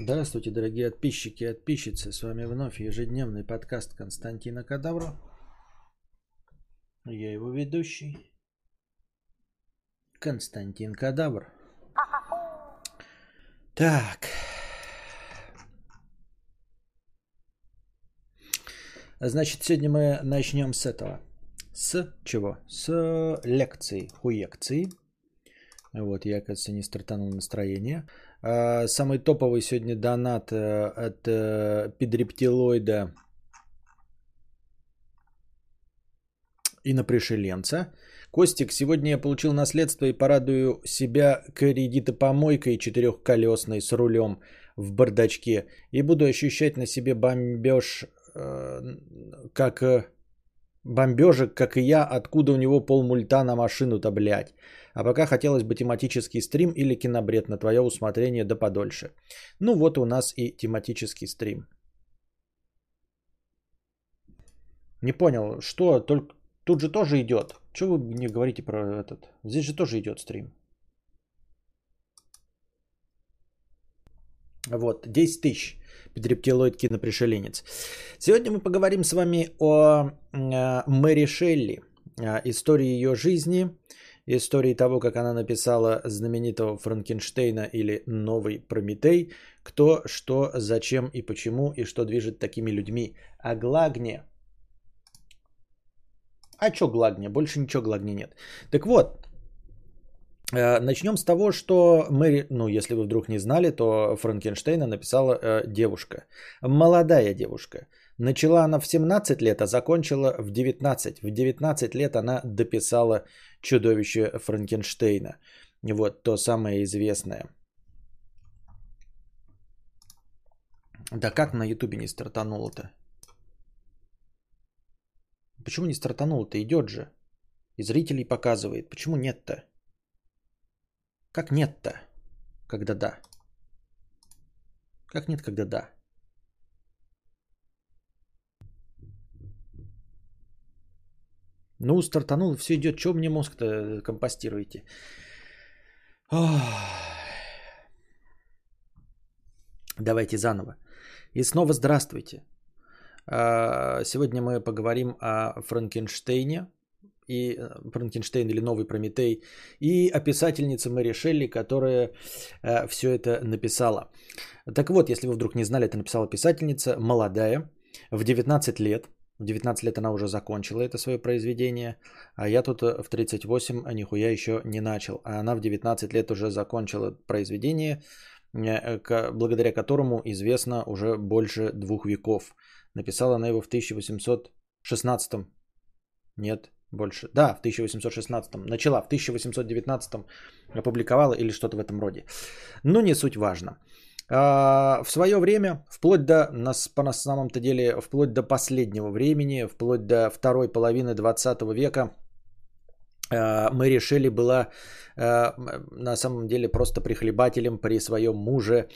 Здравствуйте, дорогие подписчики и подписчицы. С вами вновь ежедневный подкаст Константина Кадавра. Я его ведущий. Константин Кадавр. Так. Значит, сегодня мы начнем с этого. С чего? С лекции, хуекции. Вот, я, кажется, не стартанул настроение. А, самый топовый сегодня донат э, от э, педрептилоида и на пришеленца. Костик, сегодня я получил наследство и порадую себя кредитопомойкой четырехколесной с рулем в бардачке. И буду ощущать на себе бомбеж, э, как бомбежек, как и я, откуда у него полмульта на машину-то, блядь. А пока хотелось бы тематический стрим или кинобред на твое усмотрение да подольше. Ну вот у нас и тематический стрим. Не понял, что, только тут же тоже идет. Чего вы не говорите про этот? Здесь же тоже идет стрим. Вот, 10 тысяч. Педрептилоид кинопришеленец. Сегодня мы поговорим с вами о э, Мэри Шелли, э, истории ее жизни, истории того, как она написала знаменитого Франкенштейна или Новый Прометей, кто, что, зачем и почему, и что движет такими людьми. А Глагне... А что Глагне? Больше ничего Глагне нет. Так вот, э, Начнем с того, что Мэри, ну, если вы вдруг не знали, то Франкенштейна написала э, девушка. Молодая девушка. Начала она в 17 лет, а закончила в 19. В 19 лет она дописала чудовище Франкенштейна. Вот то самое известное. Да как на Ютубе не стартануло-то? Почему не стартануло-то? Идет же. И зрителей показывает. Почему нет-то? Как нет-то? Когда да? Как нет, когда да? Ну, стартанул, все идет. Чего мне мозг-то компостируете? Давайте заново. И снова здравствуйте. А, сегодня мы поговорим о Франкенштейне, и э, Франкенштейн или Новый Прометей, и о писательнице Мэри Шелли, которая э, все это написала. Так вот, если вы вдруг не знали, это написала писательница, молодая, в 19 лет, в 19 лет она уже закончила это свое произведение, а я тут э, в 38 а нихуя еще не начал. А она в 19 лет уже закончила произведение, э, благодаря которому известно уже больше двух веков. Написала она его в 1816. Нет, больше. Да, в 1816. Начала в 1819 опубликовала или что-то в этом роде. Но не суть важно. А, в свое время, вплоть до, нас, по на самом-то деле, вплоть до последнего времени, вплоть до второй половины 20 века, а, Мэри Шелли была а, на самом деле просто прихлебателем при своем муже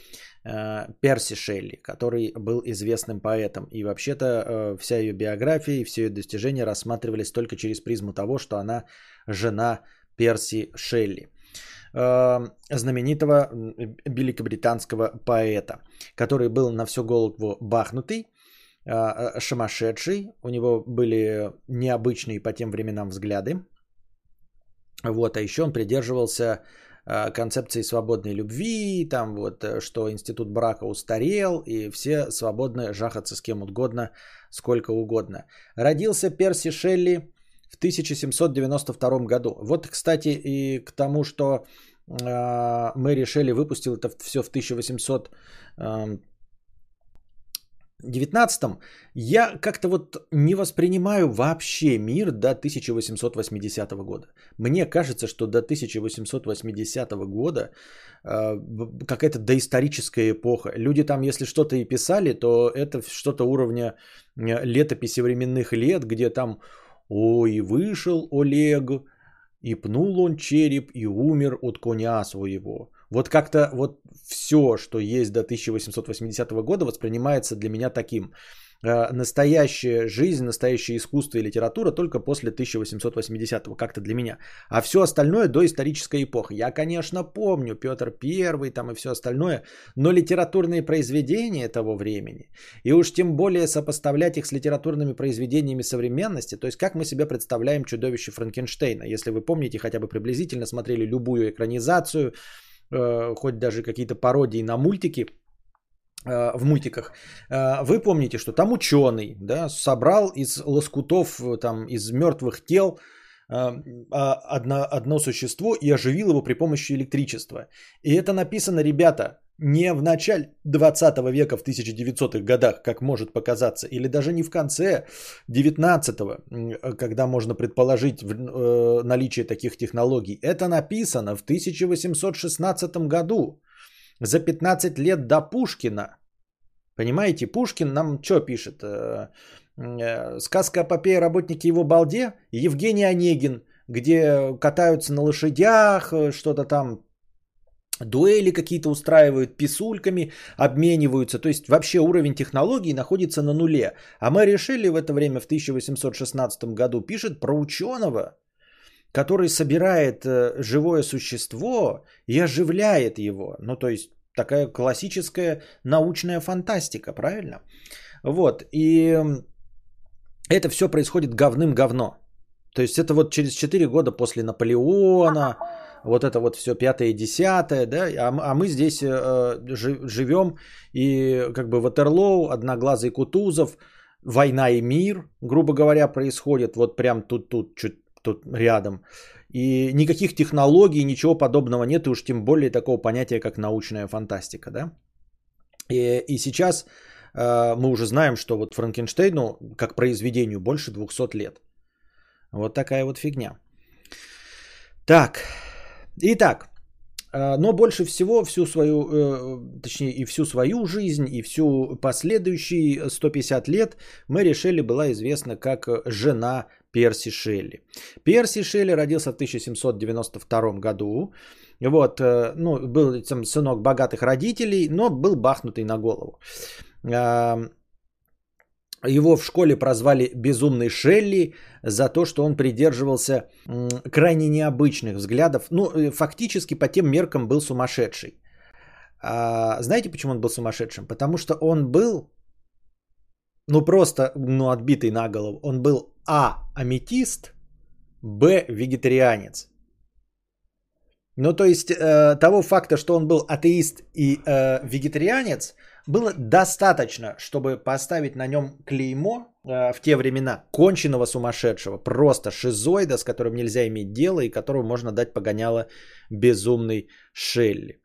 Перси Шелли, который был известным поэтом. И вообще-то вся ее биография и все ее достижения рассматривались только через призму того, что она жена Перси Шелли. Э, знаменитого великобританского поэта, который был на всю голову бахнутый, э, э, шамашедший, у него были необычные по тем временам взгляды. Вот, а еще он придерживался концепции свободной любви, там вот, что институт брака устарел, и все свободны жахаться с кем угодно, сколько угодно. Родился Перси Шелли в 1792 году. Вот, кстати, и к тому, что э, мы решили выпустил это все в 1800 19 я как-то вот не воспринимаю вообще мир до 1880 года. Мне кажется, что до 1880 года э, какая-то доисторическая эпоха. Люди там, если что-то и писали, то это что-то уровня э, летописи временных лет, где там Ой, вышел Олег, и пнул он череп, и умер от коня своего. Вот как-то вот все, что есть до 1880 года, воспринимается для меня таким. Э, настоящая жизнь, настоящее искусство и литература только после 1880-го, как-то для меня. А все остальное до исторической эпохи. Я, конечно, помню Петр Первый там и все остальное, но литературные произведения того времени, и уж тем более сопоставлять их с литературными произведениями современности, то есть как мы себе представляем чудовище Франкенштейна, если вы помните, хотя бы приблизительно смотрели любую экранизацию, э, хоть даже какие-то пародии на мультики – в мультиках, э, вы помните, что там ученый да, собрал из лоскутов, э, там, из мертвых тел а, одно, одно существо и оживил его при помощи электричества. И это написано, ребята, не в начале 20 века, в 1900-х годах, как может показаться, или даже не в конце 19-го, когда можно предположить наличие таких технологий. Это написано в 1816 году за 15 лет до Пушкина. Понимаете, Пушкин нам что пишет? Э, э, сказка о попе работники его балде, Евгений Онегин, где катаются на лошадях, э, что-то там дуэли какие-то устраивают, писульками обмениваются. То есть вообще уровень технологий находится на нуле. А мы решили в это время, в 1816 году, пишет про ученого, который собирает э, живое существо и оживляет его. Ну, то есть такая классическая научная фантастика, правильно? Вот, и это все происходит говным говно. То есть это вот через 4 года после Наполеона, вот это вот все пятое и десятое, да, а, а мы здесь э, живем и как бы Ватерлоу, Одноглазый Кутузов, Война и мир, грубо говоря, происходит вот прям тут-тут, чуть тут рядом. И никаких технологий, ничего подобного нет, и уж тем более такого понятия, как научная фантастика. Да? И, и сейчас э, мы уже знаем, что вот Франкенштейну, как произведению, больше 200 лет. Вот такая вот фигня. Так, итак, э, но больше всего всю свою, э, точнее и всю свою жизнь, и всю последующие 150 лет мы решили была известна как жена Перси Шелли. Перси Шелли родился в 1792 году. Вот, э, ну, был там, сынок богатых родителей, но был бахнутый на голову. Его в школе прозвали «безумный Шелли» за то, что он придерживался крайне необычных взглядов. Ну, э, фактически по тем меркам был сумасшедший. А, знаете, почему он был сумасшедшим? Потому что он был, ну просто, ну отбитый на голову. Он был а. Аметист. Б. Вегетарианец. Ну, то есть э, того факта, что он был атеист и э, вегетарианец, было достаточно, чтобы поставить на нем клеймо э, в те времена конченного сумасшедшего, просто шизоида, с которым нельзя иметь дело и которому можно дать погоняло безумный Шелли.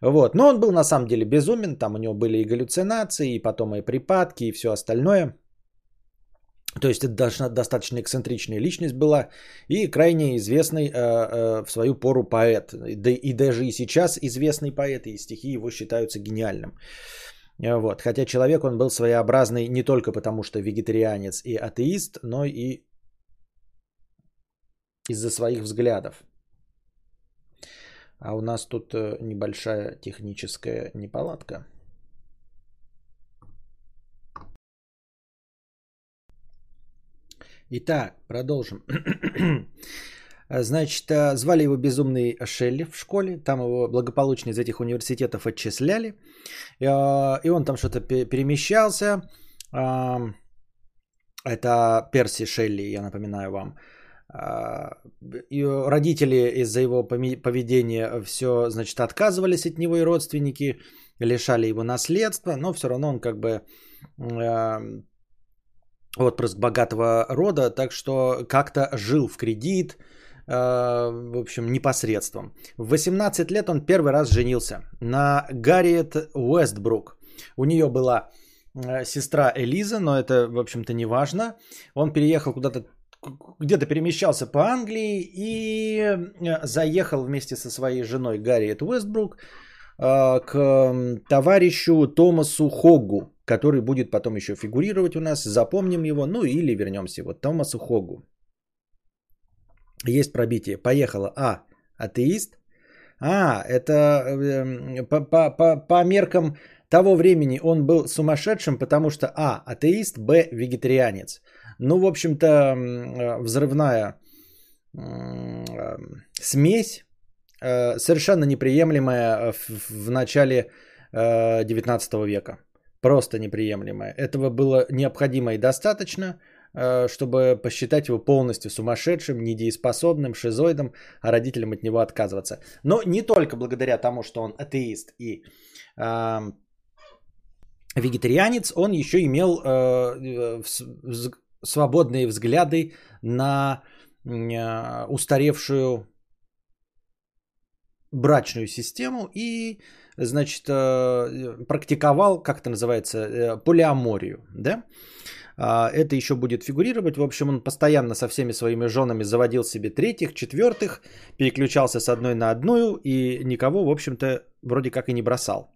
Вот. Но он был на самом деле безумен, там у него были и галлюцинации, и потом и припадки, и все остальное. То есть это достаточно эксцентричная личность была и крайне известный э, э, в свою пору поэт. Да, и даже и сейчас известный поэт, и стихи его считаются гениальным. Э, вот. Хотя человек он был своеобразный не только потому, что вегетарианец и атеист, но и из-за своих взглядов. А у нас тут э, небольшая техническая неполадка. Итак, продолжим. Значит, э, звали его безумный Шелли в школе, там его благополучно из этих университетов отчисляли, э, и он там что-то перемещался. Это Перси Шелли, я напоминаю вам. Э, и родители из-за его поведения все, значит, отказывались от него, и родственники лишали его наследства, но все равно он как бы отпрыск богатого рода, так что как-то жил в кредит, э, в общем, непосредством. В 18 лет он первый раз женился на Гарриет Уэстбрук. У нее была э, сестра Элиза, но это, в общем-то, не важно. Он переехал куда-то где-то перемещался по Англии и э, заехал вместе со своей женой Гарриет Уэстбрук к товарищу Томасу Хоггу, который будет потом еще фигурировать у нас, запомним его, ну или вернемся. Вот Томасу Хогу. Есть пробитие. Поехала. А. Атеист. А, это э, по, по, по, по меркам того времени он был сумасшедшим, потому что А. Атеист, Б. Вегетарианец. Ну, в общем-то, э, взрывная э, смесь, э, совершенно неприемлемая в, в начале 19 века. Просто неприемлемая. Этого было необходимо и достаточно, чтобы посчитать его полностью сумасшедшим, недееспособным, шизоидом, а родителям от него отказываться. Но не только благодаря тому, что он атеист и э, вегетарианец, он еще имел э, свободные взгляды на э, устаревшую брачную систему и, значит, э, практиковал, как это называется, э, полиаморию, да? А, это еще будет фигурировать. В общем, он постоянно со всеми своими женами заводил себе третьих, четвертых, переключался с одной на одну и никого, в общем-то, вроде как и не бросал.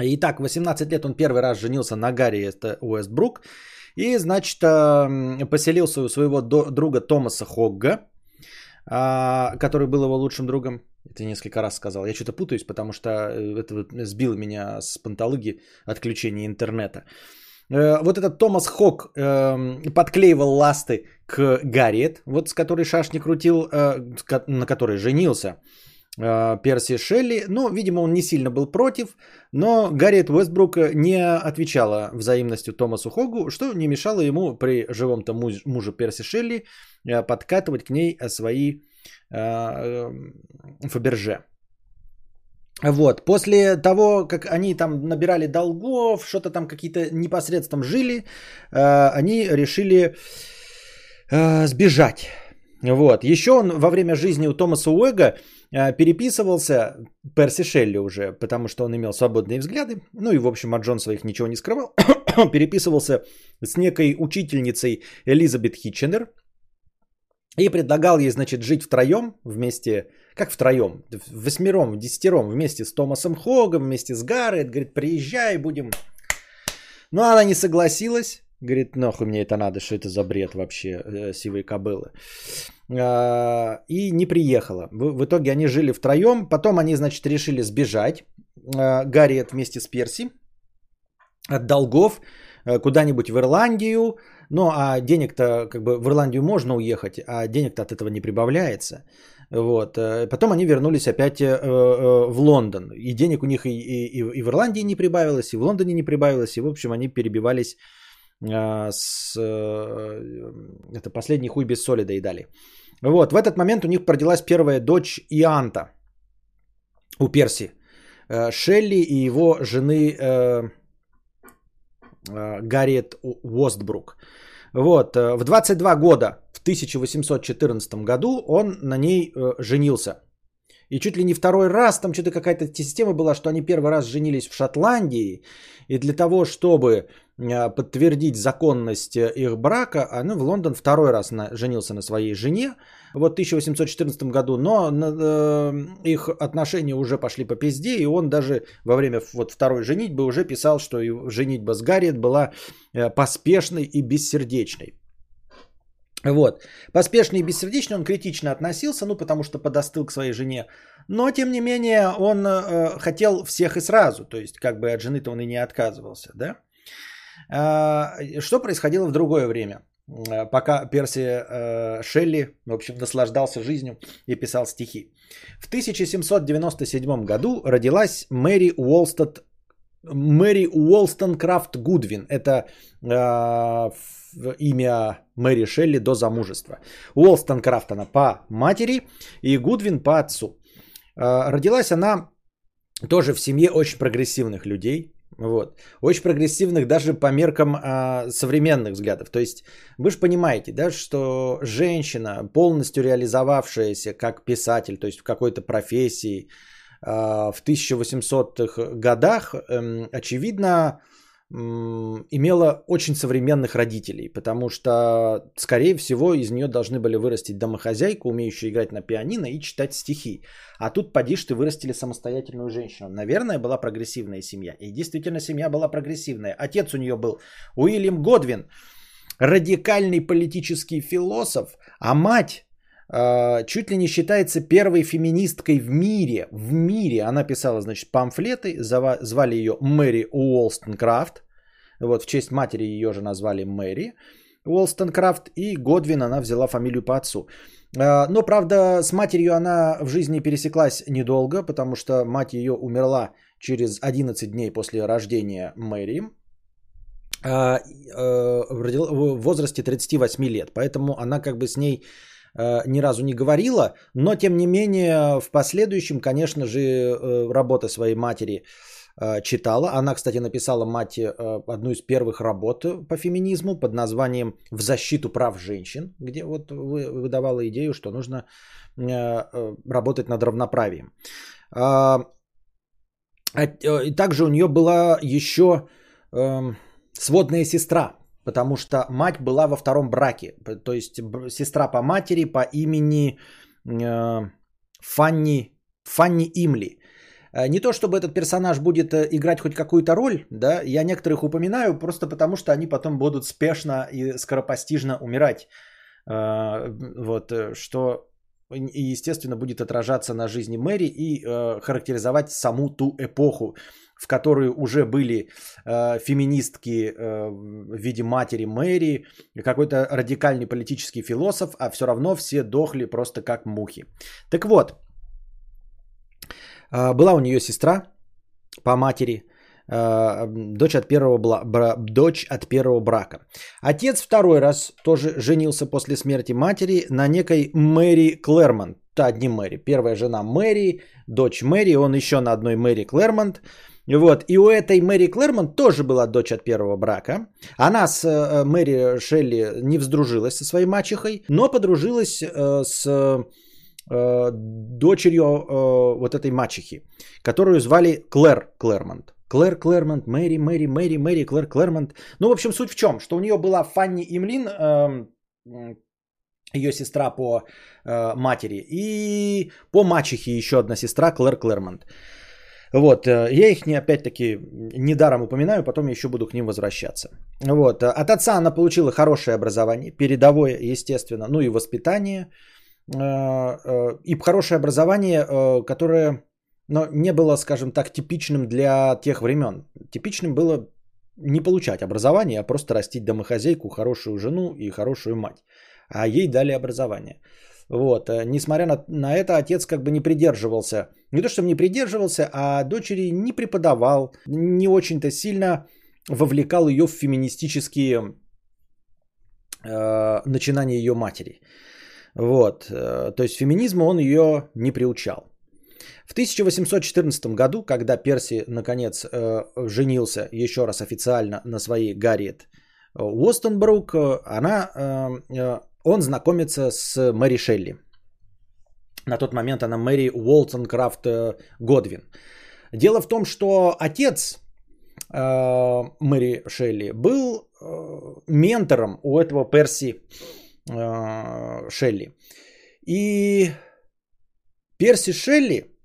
Итак, 18 лет он первый раз женился на Гарри это Уэстбрук. И, значит, поселился у своего друга Томаса Хогга, а, который был его лучшим другом. Это несколько раз сказал. Я что-то путаюсь, потому что э, это сбило меня с пантологии отключения интернета. Э, вот этот Томас Хок эм, подклеивал ласты к Гарриет, вот с которой шашни крутил, э, на которой женился. Перси Шелли. Ну, видимо, он не сильно был против, но Гарриет Уэстбрук не отвечала взаимностью Томасу Хогу, что не мешало ему при живом-то муж, муже Перси Шелли подкатывать к ней свои Фаберже. Вот, после того, как они там набирали долгов, что-то там какие-то непосредственно жили, э, они решили э, сбежать. Вот, еще он во время жизни у Томаса Уэга Э, переписывался Перси Шелли уже, потому что он имел свободные взгляды. Ну и, в общем, от Джон своих ничего не скрывал. переписывался с некой учительницей Элизабет Хитченер. И предлагал ей, значит, жить втроем вместе, как втроем, восьмером, десятером, вместе с Томасом Хогом, вместе с Гаррет. Говорит, приезжай, будем... Но она не согласилась. Говорит, нахуй мне это надо, что это за бред вообще, э, сивые кобылы. А, и не приехала. В, итоге они жили втроем. Потом они, значит, решили сбежать. А, Гарриет вместе с Перси от долгов куда-нибудь в Ирландию. Ну, а денег-то, как бы, в Ирландию можно уехать, а денег-то от этого не прибавляется. Вот. Э, потом они вернулись опять э, в Лондон. И денег у них и, и, и в Ирландии не прибавилось, и в Лондоне не прибавилось. И, в общем, они перебивались с... Это последний хуй без соли доедали. Вот, в этот момент у них родилась первая дочь Ианта у Перси. Э, Шелли и его жены э, э, Гарриет Уостбрук. Вот, в 22 года, в 1814 году, он на ней женился. И чуть ли не второй раз, там что-то какая-то система была, что они первый раз женились в Шотландии. И для того, чтобы подтвердить законность их брака, они в Лондон второй раз на, женился на своей жене вот в 1814 году, но э, их отношения уже пошли по пизде, и он даже во время вот второй женитьбы уже писал, что женитьба с Гарриет была э, поспешной и бессердечной. Вот. Поспешный и бессердечный он критично относился, ну, потому что подостыл к своей жене. Но, тем не менее, он э, хотел всех и сразу. То есть, как бы от жены-то он и не отказывался, да? Э, что происходило в другое время? Пока Перси э, Шелли, в общем, наслаждался жизнью и писал стихи. В 1797 году родилась Мэри Уолстед, Мэри Уолстонкрафт Гудвин. Это э, имя Мэри Шелли до замужества. Уолстонкрафт она по матери и Гудвин по отцу. Э, родилась она тоже в семье очень прогрессивных людей. Вот. Очень прогрессивных даже по меркам а, современных взглядов. То есть вы же понимаете, да, что женщина, полностью реализовавшаяся как писатель, то есть в какой-то профессии а, в 1800-х годах, а, очевидно, имела очень современных родителей, потому что, скорее всего, из нее должны были вырастить домохозяйку, умеющую играть на пианино и читать стихи. А тут, подишь, ты вырастили самостоятельную женщину. Наверное, была прогрессивная семья. И действительно, семья была прогрессивная. Отец у нее был Уильям Годвин, радикальный политический философ, а мать чуть ли не считается первой феминисткой в мире. В мире. Она писала, значит, памфлеты. Звали ее Мэри Уолстонкрафт. Вот в честь матери ее же назвали Мэри Уолстонкрафт. И Годвин она взяла фамилию по отцу. Э, но, правда, с матерью она в жизни пересеклась недолго, потому что мать ее умерла через 11 дней после рождения Мэри э, в возрасте 38 лет. Поэтому она как бы с ней ни разу не говорила, но тем не менее в последующем, конечно же, работа своей матери читала. Она, кстати, написала мать одну из первых работ по феминизму под названием «В защиту прав женщин», где вот выдавала идею, что нужно работать над равноправием. А, а, также у нее была еще э, сводная сестра, потому что мать была во втором браке. То есть сестра по матери по имени э, Фанни, Фанни Имли. Э, не то чтобы этот персонаж будет э, играть хоть какую-то роль, да, я некоторых упоминаю просто потому, что они потом будут спешно и скоропостижно умирать. Э, вот, что и, естественно, будет отражаться на жизни Мэри и характеризовать саму ту эпоху, в которой уже были э, феминистки э, в виде матери Мэри, какой-то радикальный политический философ, а все равно все дохли просто как мухи. Так вот, э, была у нее сестра по матери, Э, дочь от первого, бра, дочь от первого брака. Отец второй раз тоже женился после смерти матери на некой Мэри Клэрмонт. Та одни Мэри. Первая жена Мэри, дочь Мэри, он еще на одной Мэри Клэрмонт. Вот. И у этой Мэри Клэрмонт тоже была дочь от первого брака. Она с э, Мэри Шелли не вздружилась со своей мачехой, но подружилась э, с э, дочерью э, вот этой мачехи, которую звали Клэр Клэрмонт. Клэр Клэрмонт, Мэри, Мэри, Мэри, Мэри, Клэр Клэрмонт. Ну, в общем, суть в чем? Что у нее была Фанни Имлин, э, ее сестра по э, матери, и по мачехе еще одна сестра, Клэр Клэрмонт. Вот, э, я их не, опять-таки недаром упоминаю, потом еще буду к ним возвращаться. Вот, от отца она получила хорошее образование, передовое, естественно, ну и воспитание, э, э, и хорошее образование, которое но не было, скажем так, типичным для тех времен. Типичным было не получать образование, а просто растить домохозяйку, хорошую жену и хорошую мать. А ей дали образование. Вот. Э, несмотря на, на это, отец как бы не придерживался. Не то, что не придерживался, а дочери не преподавал, не очень-то сильно вовлекал ее в феминистические э, начинания ее матери. Вот. Э, то есть феминизму он ее не приучал. В 1814 году, когда Перси наконец э, женился еще раз официально на своей Гарриет э, Уостонбрук, она, он знакомится с Мэри Шелли. На тот момент она Мэри Уолтонкрафт э, Годвин. Дело в том, что отец э, Мэри Шелли был э, ментором у этого Перси э, Шелли. И Перси Шелли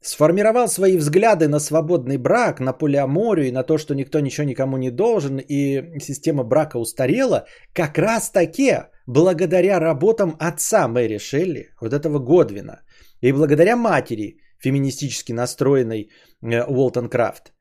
сформировал свои взгляды на свободный брак, на полиаморию и на то, что никто ничего никому не должен, и система брака устарела, как раз таки благодаря работам отца Мэри Шелли, вот этого Годвина, и благодаря матери, феминистически настроенной э, Уолтон Крафт.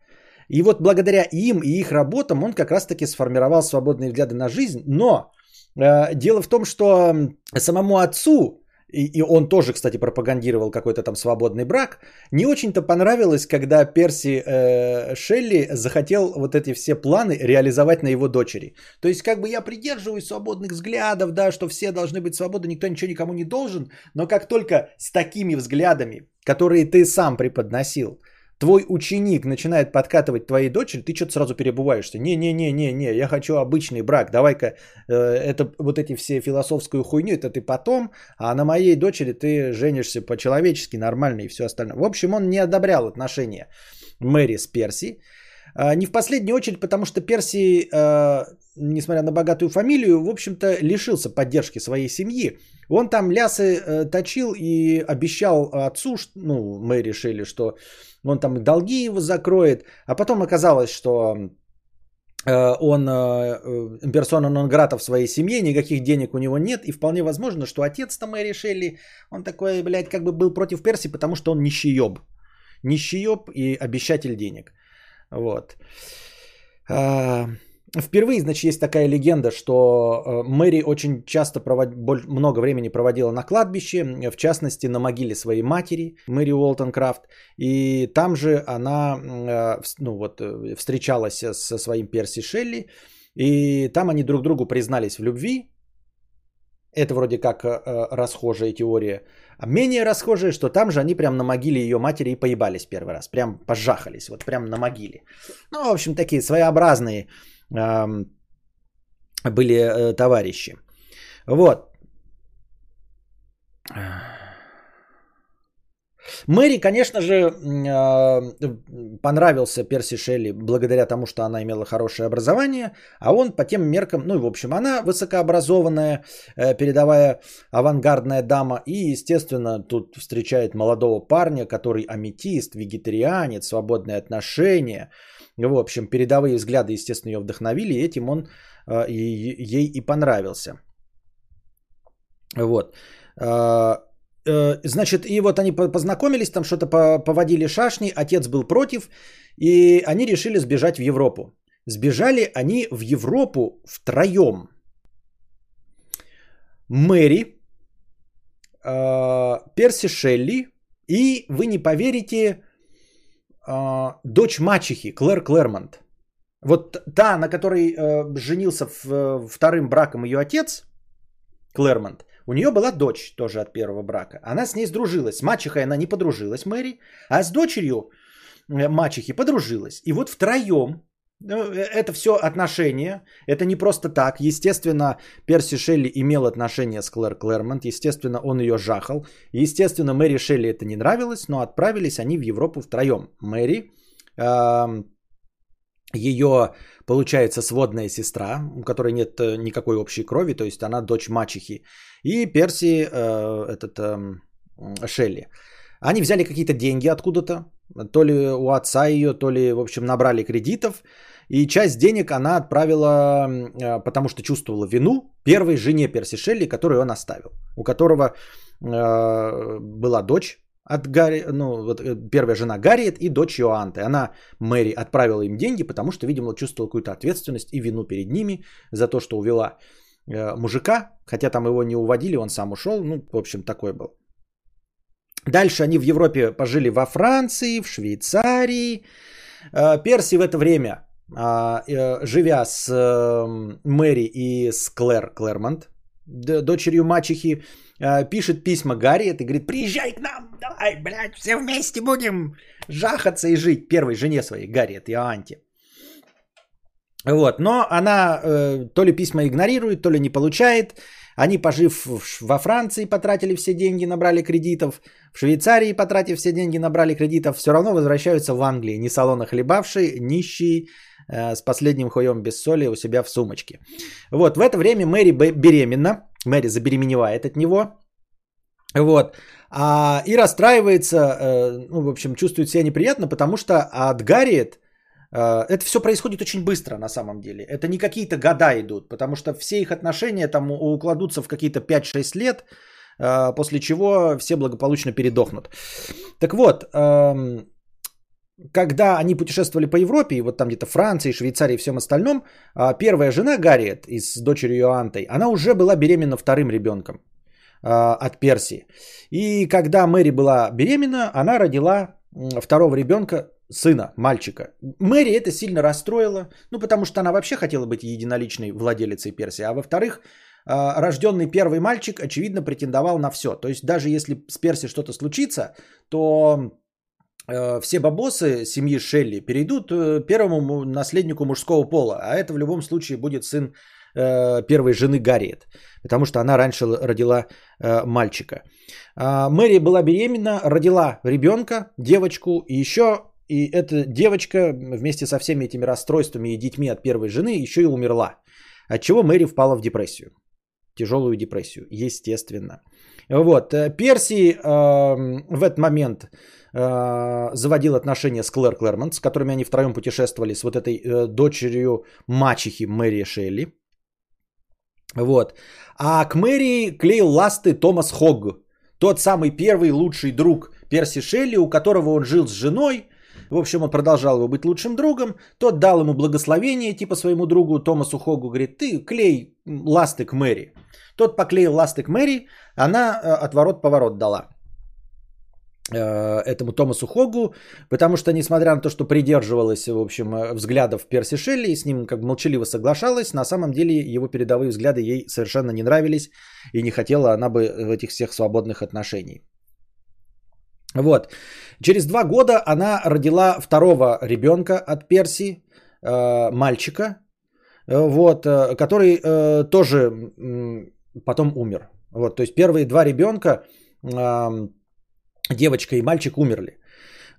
И вот благодаря им и их работам он как раз таки сформировал свободные взгляды на жизнь, но э, дело в том, что самому отцу и, и он тоже, кстати, пропагандировал какой-то там свободный брак, не очень-то понравилось, когда Перси э, Шелли захотел вот эти все планы реализовать на его дочери. То есть, как бы я придерживаюсь свободных взглядов, да, что все должны быть свободны, никто ничего никому не должен, но как только с такими взглядами, которые ты сам преподносил, твой ученик начинает подкатывать твоей дочери, ты что-то сразу перебываешься. Не-не-не-не-не, я хочу обычный брак, давай-ка э, это вот эти все философскую хуйню, это ты потом, а на моей дочери ты женишься по-человечески, нормально и все остальное. В общем, он не одобрял отношения Мэри с Перси. Э, не в последнюю очередь, потому что Перси, э, несмотря на богатую фамилию, в общем-то лишился поддержки своей семьи. Он там лясы э, точил и обещал отцу, ну, мы решили, что он там долги его закроет. А потом оказалось, что он персона нон грата в своей семье, никаких денег у него нет, и вполне возможно, что отец-то Мэри Шелли, он такой, блядь, как бы был против Перси, потому что он нищееб. Нищееб и обещатель денег. Вот. Впервые, значит, есть такая легенда, что э, Мэри очень часто провод... много времени проводила на кладбище, в частности, на могиле своей матери, Мэри Уолтон Крафт. И там же она э, ну, вот, э, встречалась со своим Перси Шелли. И там они друг другу признались в любви. Это вроде как расхожая теория. А менее расхожая, что там же они прям на могиле ее матери и поебались первый раз. Прям пожахались, вот прям на могиле. Ну, в общем, такие своеобразные были э, товарищи. Вот. Мэри, конечно же, а, понравился Перси Шелли благодаря тому, что она имела хорошее образование, а он по тем меркам, ну и в общем, она высокообразованная, э, передовая авангардная дама, и, естественно, тут встречает молодого парня, который аметист, вегетарианец, свободные отношения – в общем, передовые взгляды, естественно, ее вдохновили, и этим он э, ей и понравился. Вот. Э, э, значит, и вот они познакомились, там что-то поводили шашни, отец был против, и они решили сбежать в Европу. Сбежали они в Европу втроем. Мэри, Перси Шелли и, вы не поверите, э, дочь мачехи Клэр Клэрмонт. Вот та, на которой э, женился в, э, вторым браком ее отец, Клэрмонт, у нее была дочь тоже от первого брака. Она с ней сдружилась. С мачехой она не подружилась, Мэри, а с дочерью э, мачехи подружилась. И вот втроем ну, э, это все отношения, это не просто так. Естественно, Перси Шелли имел отношение с Клэр Клэрмонт, естественно, он ее жахал. Естественно, Мэри Шелли это не нравилось, но отправились они в Европу втроем. Мэри, э, ее, получается, сводная сестра, у которой нет э, никакой общей крови, то есть она дочь мачехи, и Перси, э, этот э, Шелли. Они взяли какие-то деньги откуда-то, то ли у отца ее, то ли, в общем, набрали кредитов. И часть денег она отправила, э, потому что чувствовала вину, первой жене Перси Шелли, которую он оставил. У которого э, была дочь от Гарри, ну, вот э, первая жена Гарриет и дочь Йоанты. Она, Мэри, отправила им деньги, потому что, видимо, чувствовала какую-то ответственность и вину перед ними за то, что увела мужика, хотя там его не уводили, он сам ушел, ну, в общем, такой был. Дальше они в Европе пожили во Франции, в Швейцарии. Э, Перси в это время, а, э, живя с эм, Мэри и с Клэр Клэрмонт, дочерью мачехи, э, пишет письма Гарриет и говорит, приезжай к нам, давай, блядь, все вместе будем жахаться и жить. Первой жене своей, Гарриет и Анти. Вот, но она э, то ли письма игнорирует, то ли не получает. Они, пожив во Франции, потратили все деньги, набрали кредитов. В Швейцарии, потратив все деньги, набрали кредитов. Все равно возвращаются в Англии. Ни салона хлебавший, нищий, э, с последним хуем без соли у себя в сумочке. Вот, в это время Мэри беременна. Мэри забеременевает от него. Вот. А, и расстраивается, э, ну, в общем, чувствует себя неприятно, потому что от Э, это все происходит очень быстро на самом деле. Это не какие-то года идут, потому что все их отношения там укладутся в какие-то 5-6 лет, э, после чего все благополучно передохнут. Так вот, эм, когда они путешествовали по Европе, и вот там где-то Франции, Швейцарии и всем остальном, э, первая жена Гарриет с дочерью Иоантой, она уже была беременна вторым ребенком от Персии. И когда Мэри была беременна, она родила второго ребенка сына, мальчика. Мэри это сильно расстроило, ну потому что она вообще хотела быть единоличной владелицей Персии, а во-вторых, а, рожденный первый мальчик, очевидно, претендовал на все. То есть даже если с Перси что-то случится, то э, все бабосы семьи Шелли перейдут э, первому наследнику мужского пола, а это в любом случае будет сын э, первой жены Гарриет, потому что она раньше родила мальчика. А, Мэри была беременна, родила ребенка, девочку, и еще и эта девочка вместе со всеми этими расстройствами и детьми от первой жены еще и умерла. От чего Мэри впала в депрессию. Тяжелую депрессию, естественно. Вот. Перси э, в этот момент э, заводил отношения с Клэр Клэрмонт, с которыми они втроем путешествовали, с вот этой э, дочерью мачехи Мэри Шелли. Вот. А к Мэри клеил ласты Томас Хогг, тот самый первый лучший друг Перси Шелли, у которого он жил с женой. В общем, он продолжал его быть лучшим другом. Тот дал ему благословение, типа своему другу Томасу Хогу, говорит, ты клей ласты к Мэри. Тот поклеил ласты к Мэри, она э, отворот-поворот дала э, этому Томасу Хогу, потому что, несмотря на то, что придерживалась, в общем, э, взглядов Перси Шелли, с ним как бы молчаливо соглашалась, на самом деле его передовые взгляды ей совершенно не нравились, и не хотела она бы этих всех свободных отношений. Вот. Через два года она родила второго ребенка от Перси, мальчика, вот, который тоже потом умер. Вот, то есть первые два ребенка, девочка и мальчик, умерли.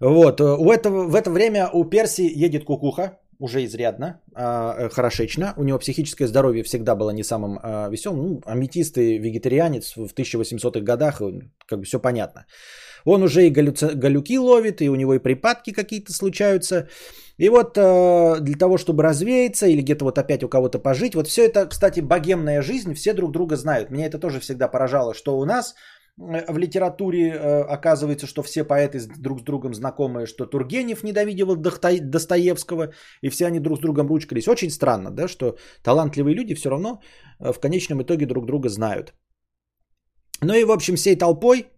Вот, э, у этого, в это время у Перси едет кукуха, уже изрядно, э, хорошечно. У него психическое здоровье всегда было не самым э, веселым. Ну, аметист и вегетарианец в 1800-х годах, как бы все понятно. Он уже и галюци... галюки ловит, и у него и припадки какие-то случаются. И вот э, для того, чтобы развеяться или где-то вот опять у кого-то пожить, вот все это, кстати, богемная жизнь, все друг друга знают. Меня это тоже всегда поражало, что у нас э, в литературе э, оказывается, что все поэты друг с другом знакомые, что Тургенев ненавидел Достоевского, и все они друг с другом ручкались. Очень странно, да, что талантливые люди все равно в конечном итоге друг друга знают. Ну и, в общем, всей толпой Э,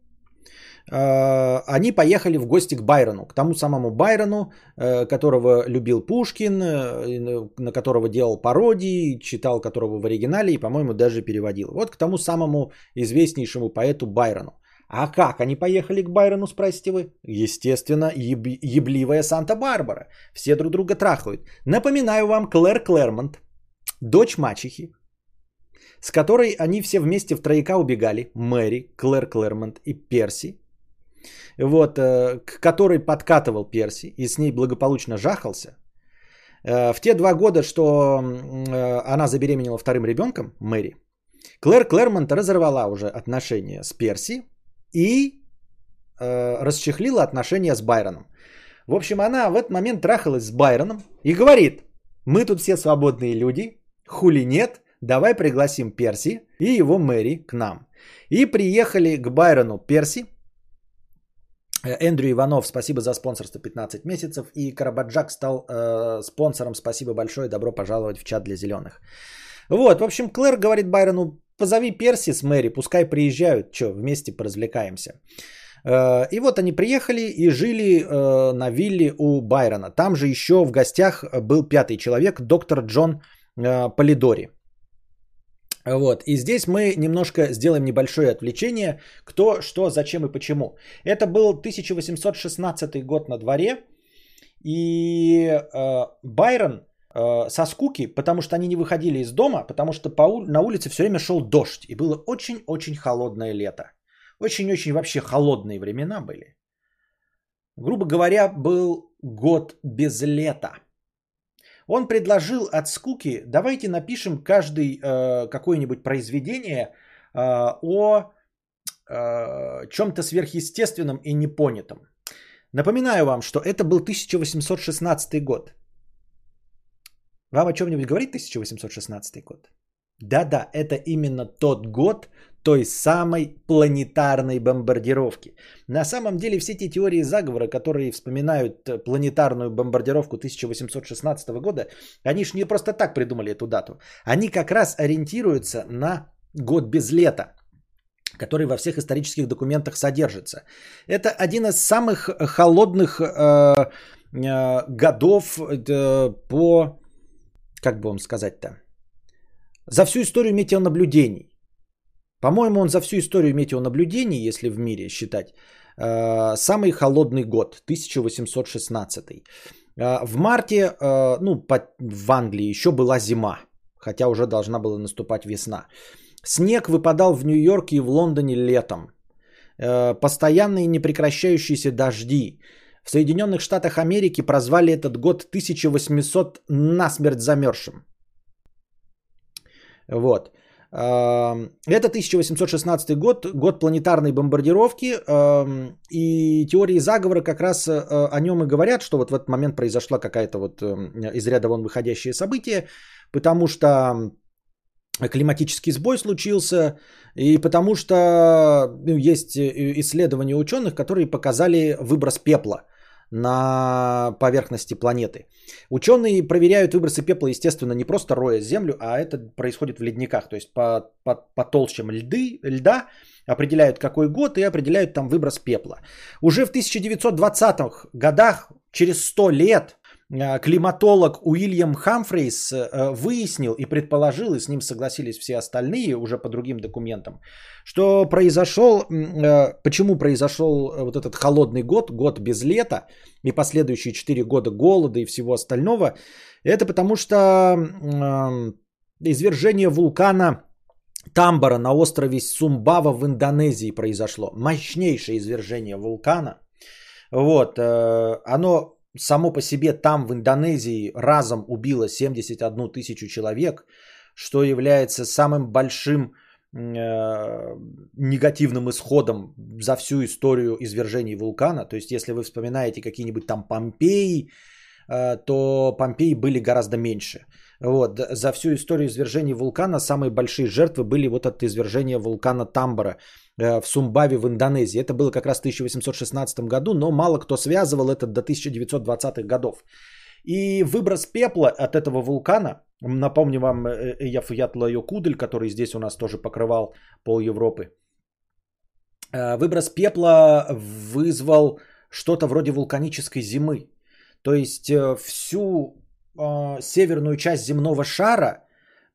они поехали в гости к Байрону, к тому самому Байрону, э, которого любил Пушкин, э, на которого делал пародии, читал которого в оригинале и, по-моему, даже переводил. Вот к тому самому известнейшему поэту Байрону. А как они поехали к Байрону, спросите вы? Естественно, еб- ебливая Санта-Барбара. Все друг друга трахают. Напоминаю вам Клэр Клэрмонт, дочь мачехи, с которой они все вместе в трояка убегали. Мэри, Клэр Клэрмонт и Перси вот, э, к которой подкатывал Перси и с ней благополучно жахался, э, в те два года, что э, она забеременела вторым ребенком, Мэри, Клэр Клэрмонт разорвала уже отношения с Перси и расчехлила отношения с Байроном. В общем, она в этот момент трахалась с Байроном и говорит, мы тут все свободные люди, хули нет, давай пригласим Перси и его Мэри к нам. И приехали к Байрону Перси, Эндрю Иванов, спасибо за спонсорство 15 месяцев. И Карабаджак стал э, спонсором. Спасибо большое. Добро пожаловать в чат для зеленых. Вот, в общем, Клэр говорит Байрону, позови Перси с Мэри, пускай приезжают. Че, вместе поразвлекаемся. Э, и вот они приехали и жили э, на вилле у Байрона. Там же еще в гостях был пятый человек, доктор Джон э, Полидори. Вот. И здесь мы немножко сделаем небольшое отвлечение. Кто, что, зачем и почему. Это был 1816 год на дворе. И э, Байрон э, со скуки, потому что они не выходили из дома, потому что по, на улице все время шел дождь. И было очень-очень холодное лето. Очень-очень вообще холодные времена были. Грубо говоря, был год без лета. Он предложил от скуки, давайте напишем каждый э, какое-нибудь произведение э, о э, чем-то сверхъестественном и непонятом. Напоминаю вам, что это был 1816 год. Вам о чем-нибудь говорит 1816 год? Да-да, это именно тот год, той самой планетарной бомбардировки. На самом деле все эти теории заговора, которые вспоминают э, планетарную бомбардировку 1816 года, они же не просто так придумали эту дату. Они как раз ориентируются на год без лета, который во всех исторических документах содержится. Это один из самых холодных э, э, годов э, по, как бы вам сказать-то, за всю историю метеонаблюдений. По-моему, он за всю историю метеонаблюдений, если в мире считать, э, самый холодный год, 1816. Э, в марте, э, ну, в Англии еще была зима, хотя уже должна была наступать весна. Снег выпадал в Нью-Йорке и в Лондоне летом. Постоянные непрекращающиеся дожди. В Соединенных Штатах Америки прозвали этот год 1800 насмерть замерзшим. Вот. Это 1816 год, год планетарной бомбардировки, и теории заговора как раз э, о нем и говорят, что вот в этот момент произошла какая-то вот эм, из ряда вон выходящее событие, потому что климатический сбой случился, и потому что ну, есть э, исследования ученых, которые показали выброс пепла на поверхности планеты. Ученые проверяют выбросы пепла, естественно, не просто роя землю, а это происходит в ледниках, то есть по, по, по толщам льды, льда определяют какой год и определяют там выброс пепла. Уже в 1920-х годах, через 100 лет, климатолог Уильям Хамфрейс э, выяснил и предположил, и с ним согласились все остальные уже по другим документам, что произошел, э, почему произошел вот этот холодный год, год без лета и последующие 4 года голода и всего остального, это потому что извержение вулкана Тамбара на острове Сумбава в Индонезии произошло. Мощнейшее извержение вулкана. Вот, оно само по себе там в Индонезии разом убило 71 тысячу человек, что является самым большим э, негативным исходом за всю историю извержений вулкана. То есть, если вы вспоминаете какие-нибудь там Помпеи, э, то Помпеи были гораздо меньше. Вот. За всю историю извержений вулкана самые большие жертвы были вот от извержения вулкана Тамбара в Сумбаве в Индонезии. Это было как раз в 1816 году, но мало кто связывал это до 1920-х годов. И выброс пепла от этого вулкана, напомню вам э, э, Яфуятла Йокудель, который здесь у нас тоже покрывал пол Европы. Выброс пепла вызвал что-то вроде вулканической зимы. То есть всю э, северную часть земного шара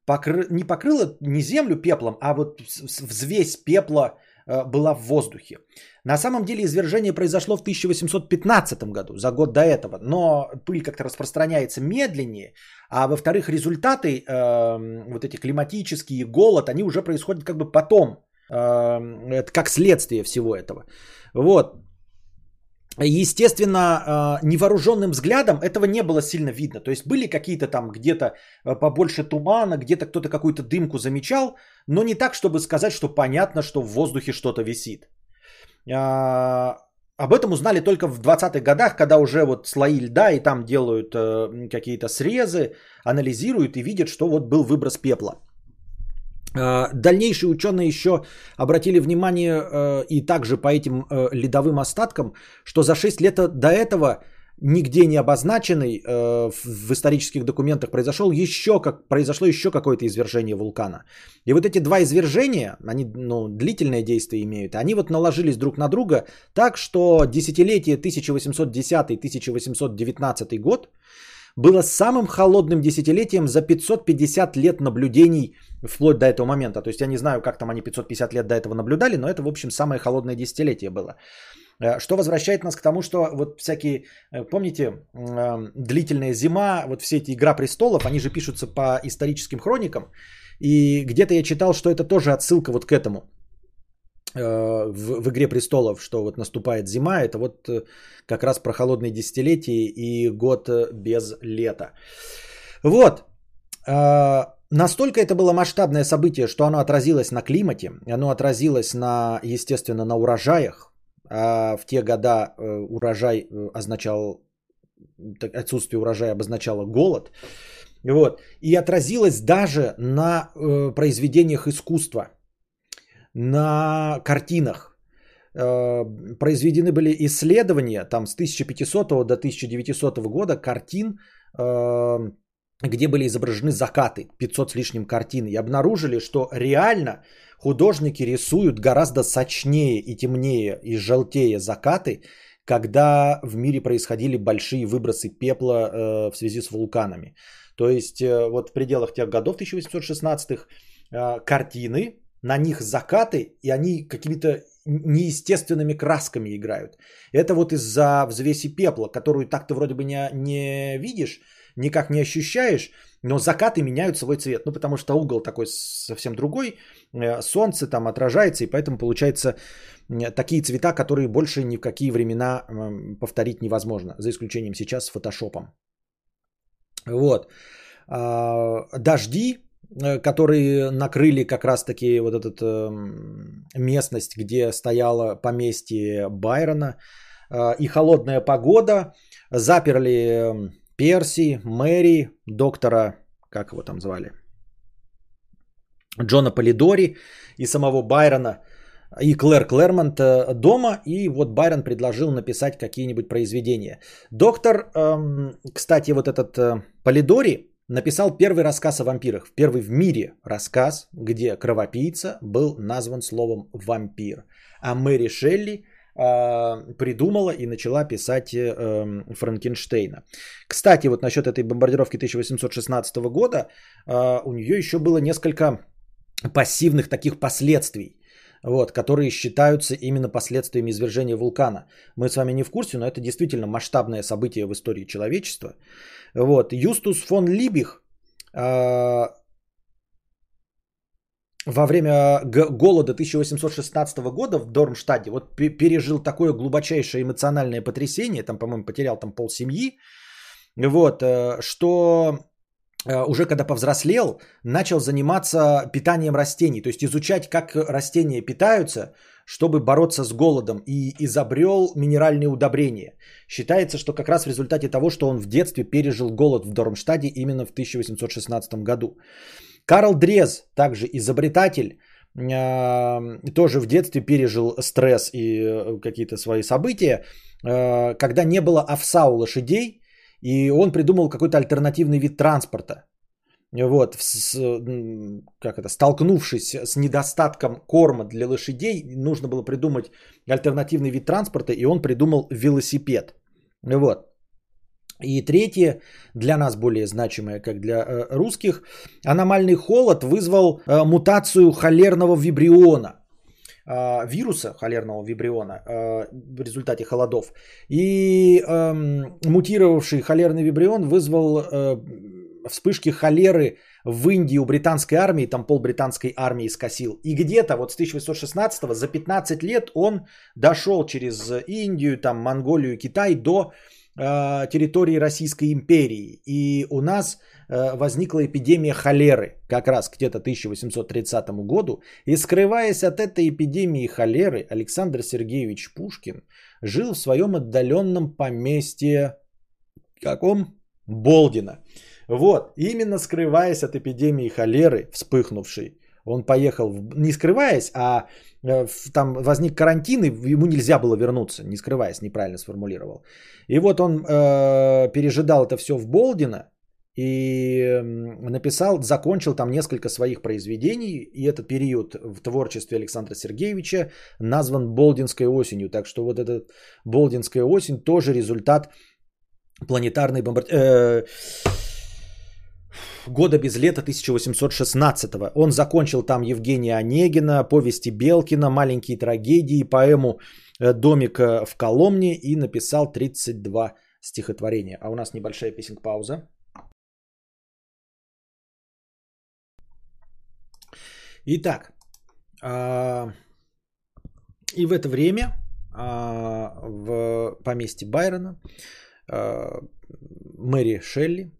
покры... не покрыла не землю пеплом, а вот взвесь пепла э, была в воздухе. На самом деле извержение произошло в 1815 году, за год до этого, но пыль как-то распространяется медленнее, а во-вторых, результаты, э, вот эти климатические, голод, они уже происходят как бы потом, э, это как следствие всего этого. Вот, Естественно, а, невооруженным взглядом этого не было сильно видно. То есть были какие-то там где-то а, побольше тумана, где-то кто-то какую-то дымку замечал, но не так, чтобы сказать, что понятно, что в воздухе что-то висит. А, об этом узнали только в 20-х годах, когда уже вот слои льда и там делают какие-то срезы, анализируют и видят, что вот был выброс пепла. А, дальнейшие ученые еще обратили внимание э, и также по этим э, ледовым остаткам, что за 6 лет до этого нигде не обозначенный э, в исторических документах произошел еще как произошло еще какое-то извержение вулкана. И вот эти два извержения, они ну, длительное действие имеют, они вот наложились друг на друга так, что десятилетие 1810-1819 год было самым холодным десятилетием за 550 лет наблюдений вплоть до этого момента. То есть я не знаю, как там они 550 лет до этого наблюдали, но это, в общем, самое холодное десятилетие было. Э, что возвращает нас к тому, что вот всякие, э, помните, э, длительная зима, вот все эти «Игра престолов», они же пишутся по историческим хроникам. И где-то я читал, что это тоже отсылка вот к этому в, в «Игре престолов», что вот наступает зима, это вот как раз про холодные десятилетия и год без лета. Вот. Настолько это было масштабное событие, что оно отразилось на климате, оно отразилось на, естественно, на урожаях. А в те года э, урожай э, означал, отсутствие урожая обозначало голод. Вот. И отразилось даже на э, произведениях искусства, на картинах. Э, произведены были исследования там с 1500 до 1900 года картин э, где были изображены закаты, 500 с лишним картин, и обнаружили, что реально художники рисуют гораздо сочнее и темнее и желтее закаты, когда в мире происходили большие выбросы пепла э, в связи с вулканами. То есть э, вот в пределах тех годов 1816-х э, картины, на них закаты, и они какими-то неестественными красками играют. Это вот из-за взвеси пепла, которую так-то вроде бы не, не видишь, никак не ощущаешь, но закаты меняют свой цвет. Ну, потому что угол такой совсем другой, э, солнце там отражается, и поэтому получается такие цвета, которые больше ни в какие времена повторить невозможно, за исключением сейчас с фотошопом. Вот. А, дожди которые накрыли как раз-таки вот эту местность, где стояло поместье Байрона, и холодная погода, заперли Перси, Мэри, доктора, как его там звали, Джона Полидори и самого Байрона. И Клэр Клэрмонт э, дома, и вот Байрон предложил написать какие-нибудь произведения. Доктор, эм, кстати, вот этот э, Полидори написал первый рассказ о вампирах, первый в мире рассказ, где кровопийца был назван словом вампир, а Мэри Шелли э, придумала и начала писать э, Франкенштейна. Кстати, вот насчет этой бомбардировки 1816 года э, у нее еще было несколько пассивных таких последствий, вот, которые считаются именно последствиями извержения вулкана. Мы с вами не в курсе, но это действительно масштабное событие в истории человечества. Вот, Юстус фон Либих э, во время голода 1816 года в Дормштаде вот пережил такое глубочайшее эмоциональное потрясение, там, по-моему, потерял там пол семьи, вот, э, что Э, уже когда повзрослел, начал заниматься питанием растений, то есть изучать, как растения питаются, чтобы бороться с голодом, и изобрел минеральные удобрения. Считается, что как раз в результате того, что он в детстве пережил голод в Дормштаде именно в 1816 году. Карл Дрез, также изобретатель, э, тоже в детстве пережил стресс и э, какие-то свои события, когда не было овса у лошадей, и он придумал какой-то альтернативный вид транспорта. Вот, с, как это, столкнувшись с недостатком корма для лошадей, нужно было придумать альтернативный вид транспорта, и он придумал велосипед. Вот. И третье, для нас более значимое, как для э, русских, аномальный холод вызвал э, мутацию холерного вибриона – э, вируса холерного вибриона в результате холодов. И э, мутировавший холерный вибрион вызвал вспышки холеры в Индии у британской армии, там пол британской армии скосил. И где-то вот с 1816 за 15 лет он дошел через Индию, там Монголию, Китай до э, территории Российской империи. И у нас Э, возникла эпидемия холеры, как раз где-то 1830 году. И скрываясь от этой эпидемии холеры, Александр Сергеевич Пушкин жил в своем отдаленном поместье, каком? Болдина. Вот, именно скрываясь от эпидемии холеры, вспыхнувшей, он поехал, не скрываясь, а э, там возник карантин, и ему нельзя было вернуться, не скрываясь, неправильно сформулировал. И вот он э, пережидал это все в Болдино, и написал, закончил там несколько своих произведений, и этот период в творчестве Александра Сергеевича назван Болдинской осенью, так что вот эта Болдинская осень тоже результат планетарной бомбардировки. Э, года без лета 1816 Он закончил там Евгения Онегина, повести Белкина, маленькие трагедии, поэму э, «Домик в Коломне» и написал 32 стихотворения. А у нас небольшая песенка-пауза. Итак, а, и в это время а, в поместье Байрона а, Мэри Шелли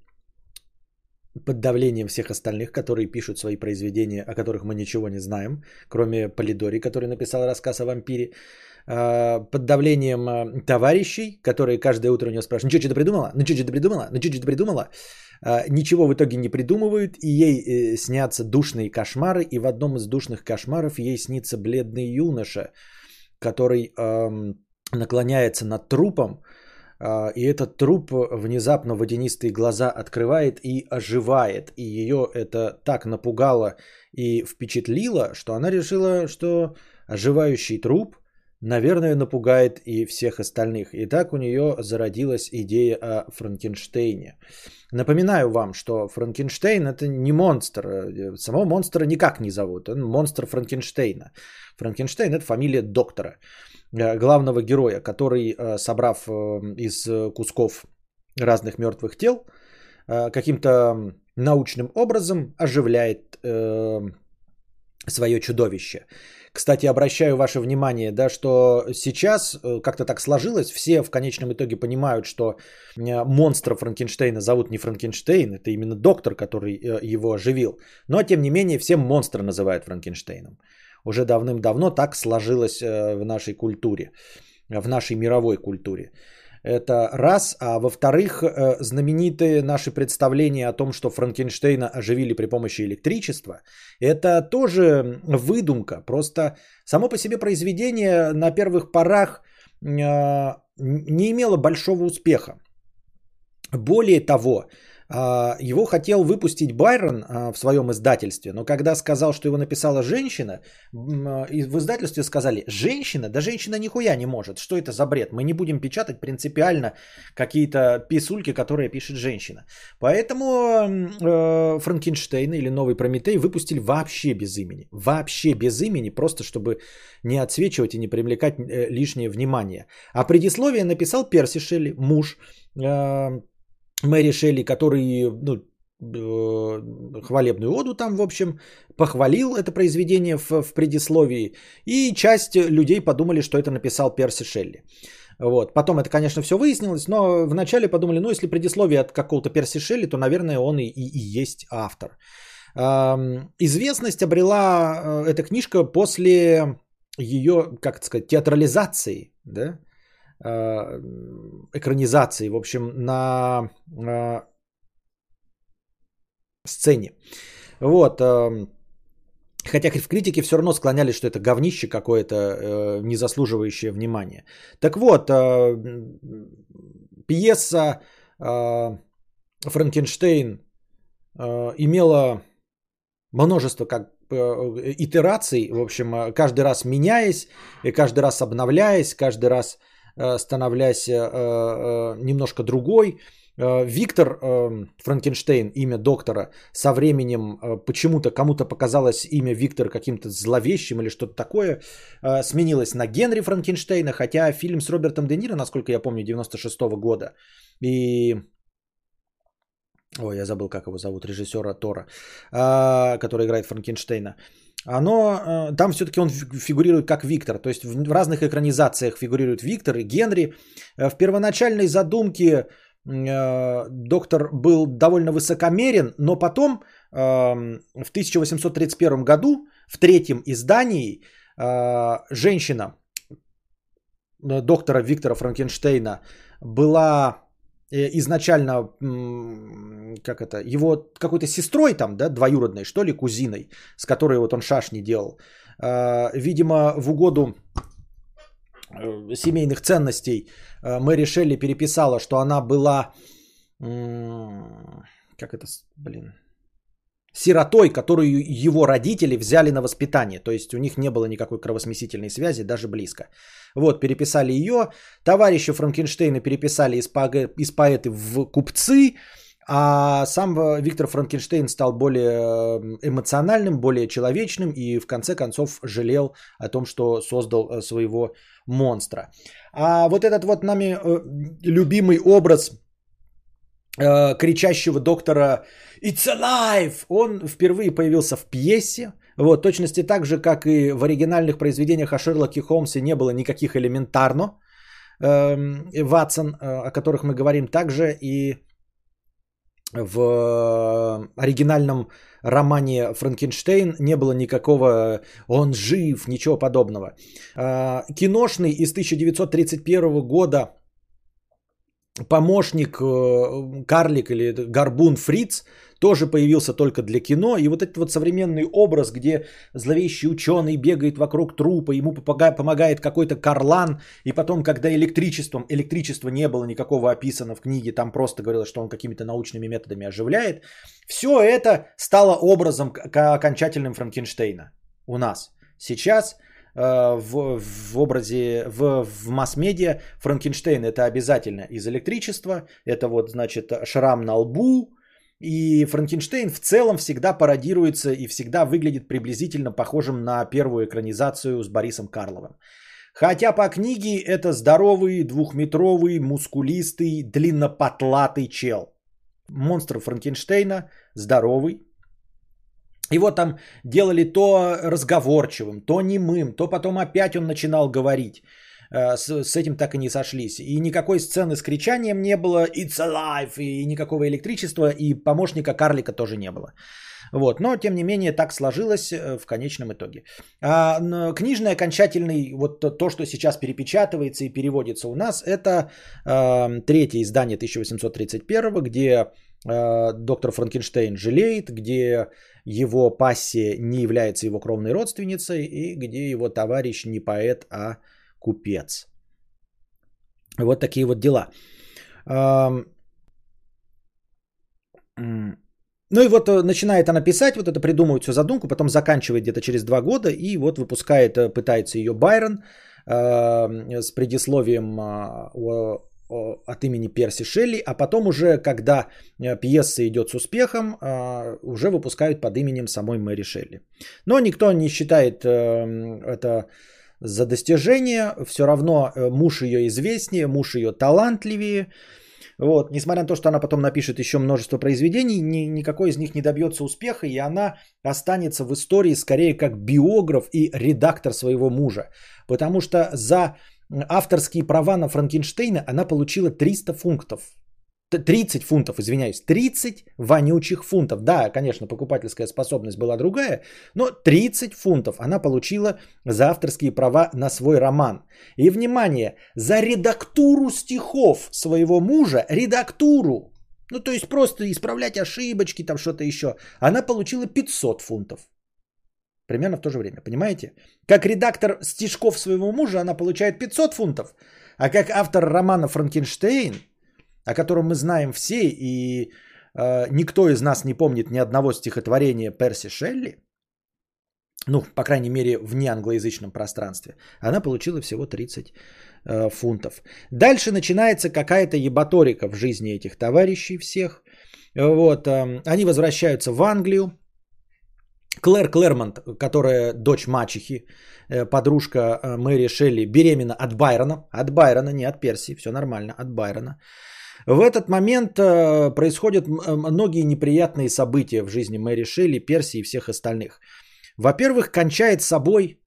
под давлением всех остальных, которые пишут свои произведения, о которых мы ничего не знаем, кроме Полидори, который написал рассказ о вампире, под давлением товарищей, которые каждое утро у него спрашивают, ну что, что-то придумала? Ну что, что-то придумала? Ну что, что-то придумала? А, ничего в итоге не придумывают, и ей э, снятся душные кошмары, и в одном из душных кошмаров ей снится бледный юноша, который эм, наклоняется над трупом, и этот труп внезапно водянистые глаза открывает и оживает, и ее это так напугало и впечатлило, что она решила, что оживающий труп – наверное, напугает и всех остальных. И так у нее зародилась идея о Франкенштейне. Напоминаю вам, что Франкенштейн это не монстр. Самого монстра никак не зовут. Он монстр Франкенштейна. Франкенштейн это фамилия доктора, э, главного героя, который, э, собрав э, из кусков разных мертвых тел, каким-то научным образом оживляет свое чудовище. Кстати, обращаю ваше внимание, да, что сейчас э, как-то так сложилось, все в конечном итоге понимают, что э, монстра Франкенштейна зовут не Франкенштейн, это именно доктор, который э, его оживил. Но, тем не менее, все монстра называют Франкенштейном. Уже давным-давно так сложилось в нашей культуре, в нашей мировой культуре. Это раз. А во-вторых, э, знаменитые наши представления о том, что Франкенштейна оживили при помощи электричества, это тоже выдумка. Просто само по себе произведение на первых порах э, не имело большого успеха. Более того, его хотел выпустить Байрон а, в своем издательстве, но когда сказал, что его написала женщина, а, в издательстве сказали, женщина? Да женщина нихуя не может. Что это за бред? Мы не будем печатать принципиально какие-то писульки, которые пишет женщина. Поэтому э, Франкенштейн или Новый Прометей выпустили вообще без имени. Вообще без имени, просто чтобы не отсвечивать и не привлекать э, лишнее внимание. А предисловие написал Перси Шелли, муж э, Мэри Шелли, который ну, э, хвалебную оду там, в общем, похвалил это произведение в, в предисловии, и часть людей подумали, что это написал Перси Шелли. Вот. Потом это, конечно, все выяснилось, но вначале подумали, ну, если предисловие от какого-то Перси Шелли, то, наверное, он и, и, и есть автор. Эм, известность обрела э, эта книжка после ее, как это сказать, театрализации, да, экранизации, в общем, на э, сцене. Вот. Э, хотя в критике все равно склонялись, что это говнище какое-то, не заслуживающее внимания. Так вот, пьеса Франкенштейн имела множество как итераций, в общем, каждый раз меняясь, и каждый раз обновляясь, каждый раз Э, становлясь э, э, немножко другой. Виктор Франкенштейн, имя доктора, со временем почему-то кому-то показалось имя Виктор каким-то зловещим или что-то такое, сменилось на Генри Франкенштейна, хотя фильм с Робертом Де Ниро, насколько я помню, 96 -го года, и Ой, я забыл, как его зовут, режиссера Тора, который играет Франкенштейна оно, э, там все-таки он фигурирует как Виктор. То есть в разных экранизациях фигурирует Виктор и Генри. Э, в первоначальной задумке э, доктор был довольно высокомерен, но потом в 1831 году в третьем издании женщина доктора Виктора Франкенштейна была изначально, как это, его какой-то сестрой там, да, двоюродной, что ли, кузиной, с которой вот он шашни делал. А, видимо, в угоду э, семейных ценностей э, Мэри Шелли переписала, что она была, как это, блин, сиротой, которую его родители взяли на воспитание. То есть у них не было никакой кровосмесительной связи, даже близко. Вот, переписали ее. Товарища Франкенштейна переписали из, поэ- из поэты в купцы. А сам Виктор Франкенштейн стал более э, эмоциональным, более человечным и в конце концов жалел о том, что создал э, своего монстра. А вот этот вот нами э, любимый образ кричащего доктора It's alive! Он впервые появился в пьесе. Вот, точности так же, как и в оригинальных произведениях о Шерлоке Холмсе не было никаких элементарно. Эм, Ватсон, э, о которых мы говорим, также и в оригинальном романе Франкенштейн не было никакого «он жив», ничего подобного. Э, киношный из 1931 года помощник э, Карлик или Горбун Фриц тоже появился только для кино. И вот этот вот современный образ, где зловещий ученый бегает вокруг трупа, ему помогает какой-то Карлан, и потом, когда электричеством, электричество не было никакого описано в книге, там просто говорилось, что он какими-то научными методами оживляет, все это стало образом окончательным Франкенштейна у нас. Сейчас в, в образе, в, в масс-медиа Франкенштейн это обязательно из электричества, это вот, значит, шрам на лбу, и Франкенштейн в целом всегда пародируется и всегда выглядит приблизительно похожим на первую экранизацию с Борисом Карловым. Хотя по книге это здоровый, двухметровый, мускулистый, длиннопотлатый чел. Монстр Франкенштейна здоровый, Его там делали то разговорчивым, то немым, то потом опять он начинал говорить. Э, с, с этим так и не сошлись. И никакой сцены с кричанием не было, it's alive, и никакого электричества, и помощника карлика тоже не было. Вот. Но, тем не менее, так сложилось э, в конечном итоге. А, книжный окончательный, вот то, что сейчас перепечатывается и переводится у нас, это э, третье издание 1831, где э, доктор Франкенштейн жалеет, где его пассия не является его кровной родственницей, и где его товарищ не поэт, а купец. Вот такие вот дела. Ну и вот э, начинает она писать, вот это придумывает всю задумку, потом заканчивает где-то через два года и вот выпускает, э, пытается ее Байрон э, с предисловием э, от имени Перси Шелли, а потом уже, когда э, пьеса идет с успехом, э, уже выпускают под именем самой Мэри Шелли. Но никто не считает это за достижение, все равно муж ее известнее, муж ее талантливее, вот, несмотря на то, что она потом напишет еще множество произведений, ни, никакой из них не добьется успеха, и она останется в истории скорее как биограф и редактор своего мужа. Потому что за авторские права на Франкенштейна она получила 300 фунтов. 30 фунтов, извиняюсь, 30 вонючих фунтов. Да, конечно, покупательская способность была другая, но 30 фунтов она получила за авторские права на свой роман. И, внимание, за редактуру стихов своего мужа, редактуру, ну то есть просто исправлять ошибочки, там что-то еще, она получила 500 фунтов. Примерно в то же время, понимаете? Как редактор стишков своего мужа она получает 500 фунтов, а как автор романа «Франкенштейн» о котором мы знаем все, и э, никто из нас не помнит ни одного стихотворения Перси Шелли, ну, по крайней мере, в неанглоязычном пространстве, она получила всего 30 э, фунтов. Дальше начинается какая-то ебаторика в жизни этих товарищей всех. Вот, э, они возвращаются в Англию. Клэр Клэрмонт, которая дочь мачехи, э, подружка э, Мэри Шелли, беременна от Байрона. От Байрона, не от Перси, все нормально, от Байрона. В этот момент э, происходят многие неприятные события в жизни Мэри Шелли, Перси и всех остальных. Во-первых, кончает собой,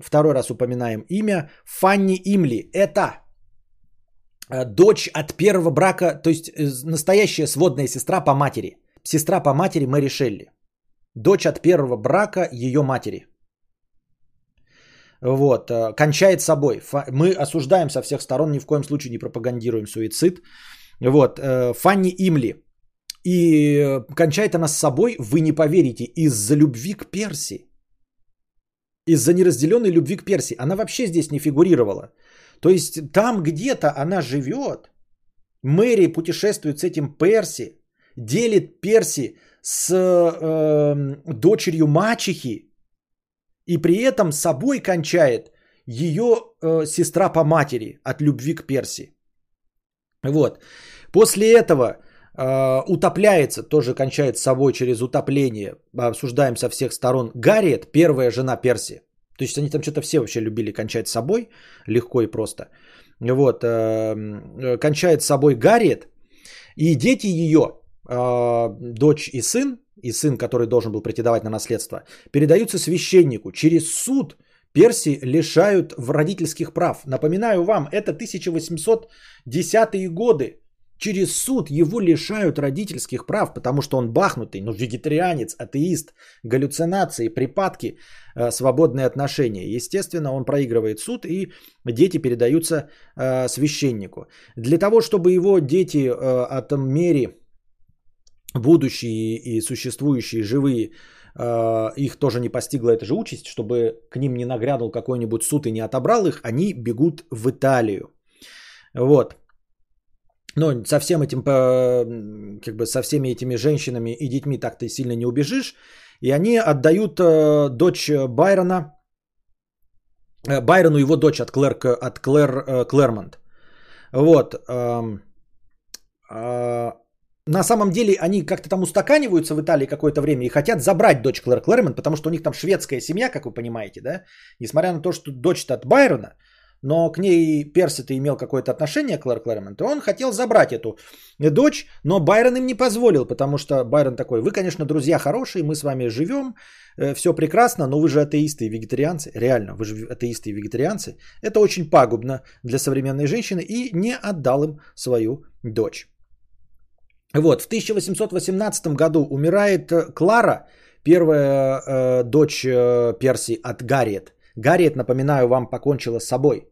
второй раз упоминаем имя, Фанни Имли. Это э, дочь от первого брака, то есть э, настоящая сводная сестра по матери. Сестра по матери Мэри Шелли. Дочь от первого брака ее матери. Вот, кончает собой. Мы осуждаем со всех сторон, ни в коем случае не пропагандируем суицид. Вот, э, Фанни Имли. И э, кончает она с собой, вы не поверите, из-за любви к Перси. Из-за неразделенной любви к Перси. Она вообще здесь не фигурировала. То есть там где-то она живет. Мэри путешествует с этим Перси. Делит Перси с э, дочерью мачехи. И при этом собой кончает ее э, сестра по матери от любви к Перси. Вот. После этого э, утопляется, тоже кончает с собой через утопление, обсуждаем со всех сторон, Гарриет, первая жена Перси. То есть они там что-то все вообще любили кончать с собой, легко и просто. Вот, э, кончает с собой Гарриет, и дети ее, э, дочь и сын, и сын, который должен был претендовать на наследство, передаются священнику. Через суд Перси лишают в родительских прав. Напоминаю вам, это 1810-е годы. Через суд его лишают родительских прав, потому что он бахнутый, ну, вегетарианец, атеист, галлюцинации, припадки, э, свободные отношения. Естественно, он проигрывает суд, и дети передаются э, священнику. Для того, чтобы его дети э, от мери, будущие и существующие, живые, э, их тоже не постигла эта же участь, чтобы к ним не нагрянул какой-нибудь суд и не отобрал их, они бегут в Италию. Вот. Но со всем этим, как бы со всеми этими женщинами и детьми так ты сильно не убежишь. И они отдают э, дочь Байрона, э, Байрону его дочь от Клэр, от Клэр э, Клэрмонт. Вот. На самом деле они как-то там устаканиваются в Италии какое-то время и хотят забрать дочь Клэр Клэрмонт, потому что у них там шведская семья, как вы понимаете, да? Несмотря на то, что дочь от Байрона, но к ней Перси-то имел какое-то отношение, Клэр Клэрмонт, и он хотел забрать эту дочь, но Байрон им не позволил, потому что Байрон такой, вы, конечно, друзья хорошие, мы с вами живем, э, все прекрасно, но вы же атеисты и вегетарианцы, реально, вы же атеисты и вегетарианцы, это очень пагубно для современной женщины, и не отдал им свою дочь. Вот, в 1818 году умирает э, Клара, первая э, дочь э, Перси от Гарриет. Гарриет, напоминаю вам, покончила с собой.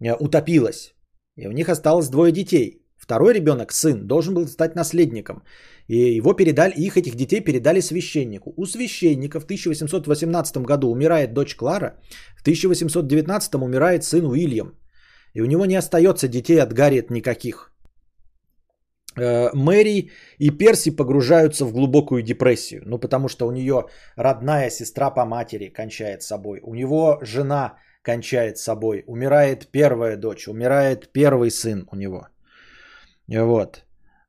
Э, утопилась. И у них осталось двое детей. Второй ребенок, сын, должен был стать наследником. И его передали, их этих детей передали священнику. У священника в 1818 году умирает дочь Клара, в 1819 умирает сын Уильям. И у него не остается детей от Гарриет никаких. Э, Мэри и Перси погружаются в глубокую депрессию. Ну, потому что у нее родная сестра по матери кончает собой. У него жена кончает собой. Умирает первая дочь. Умирает первый сын у него. Вот.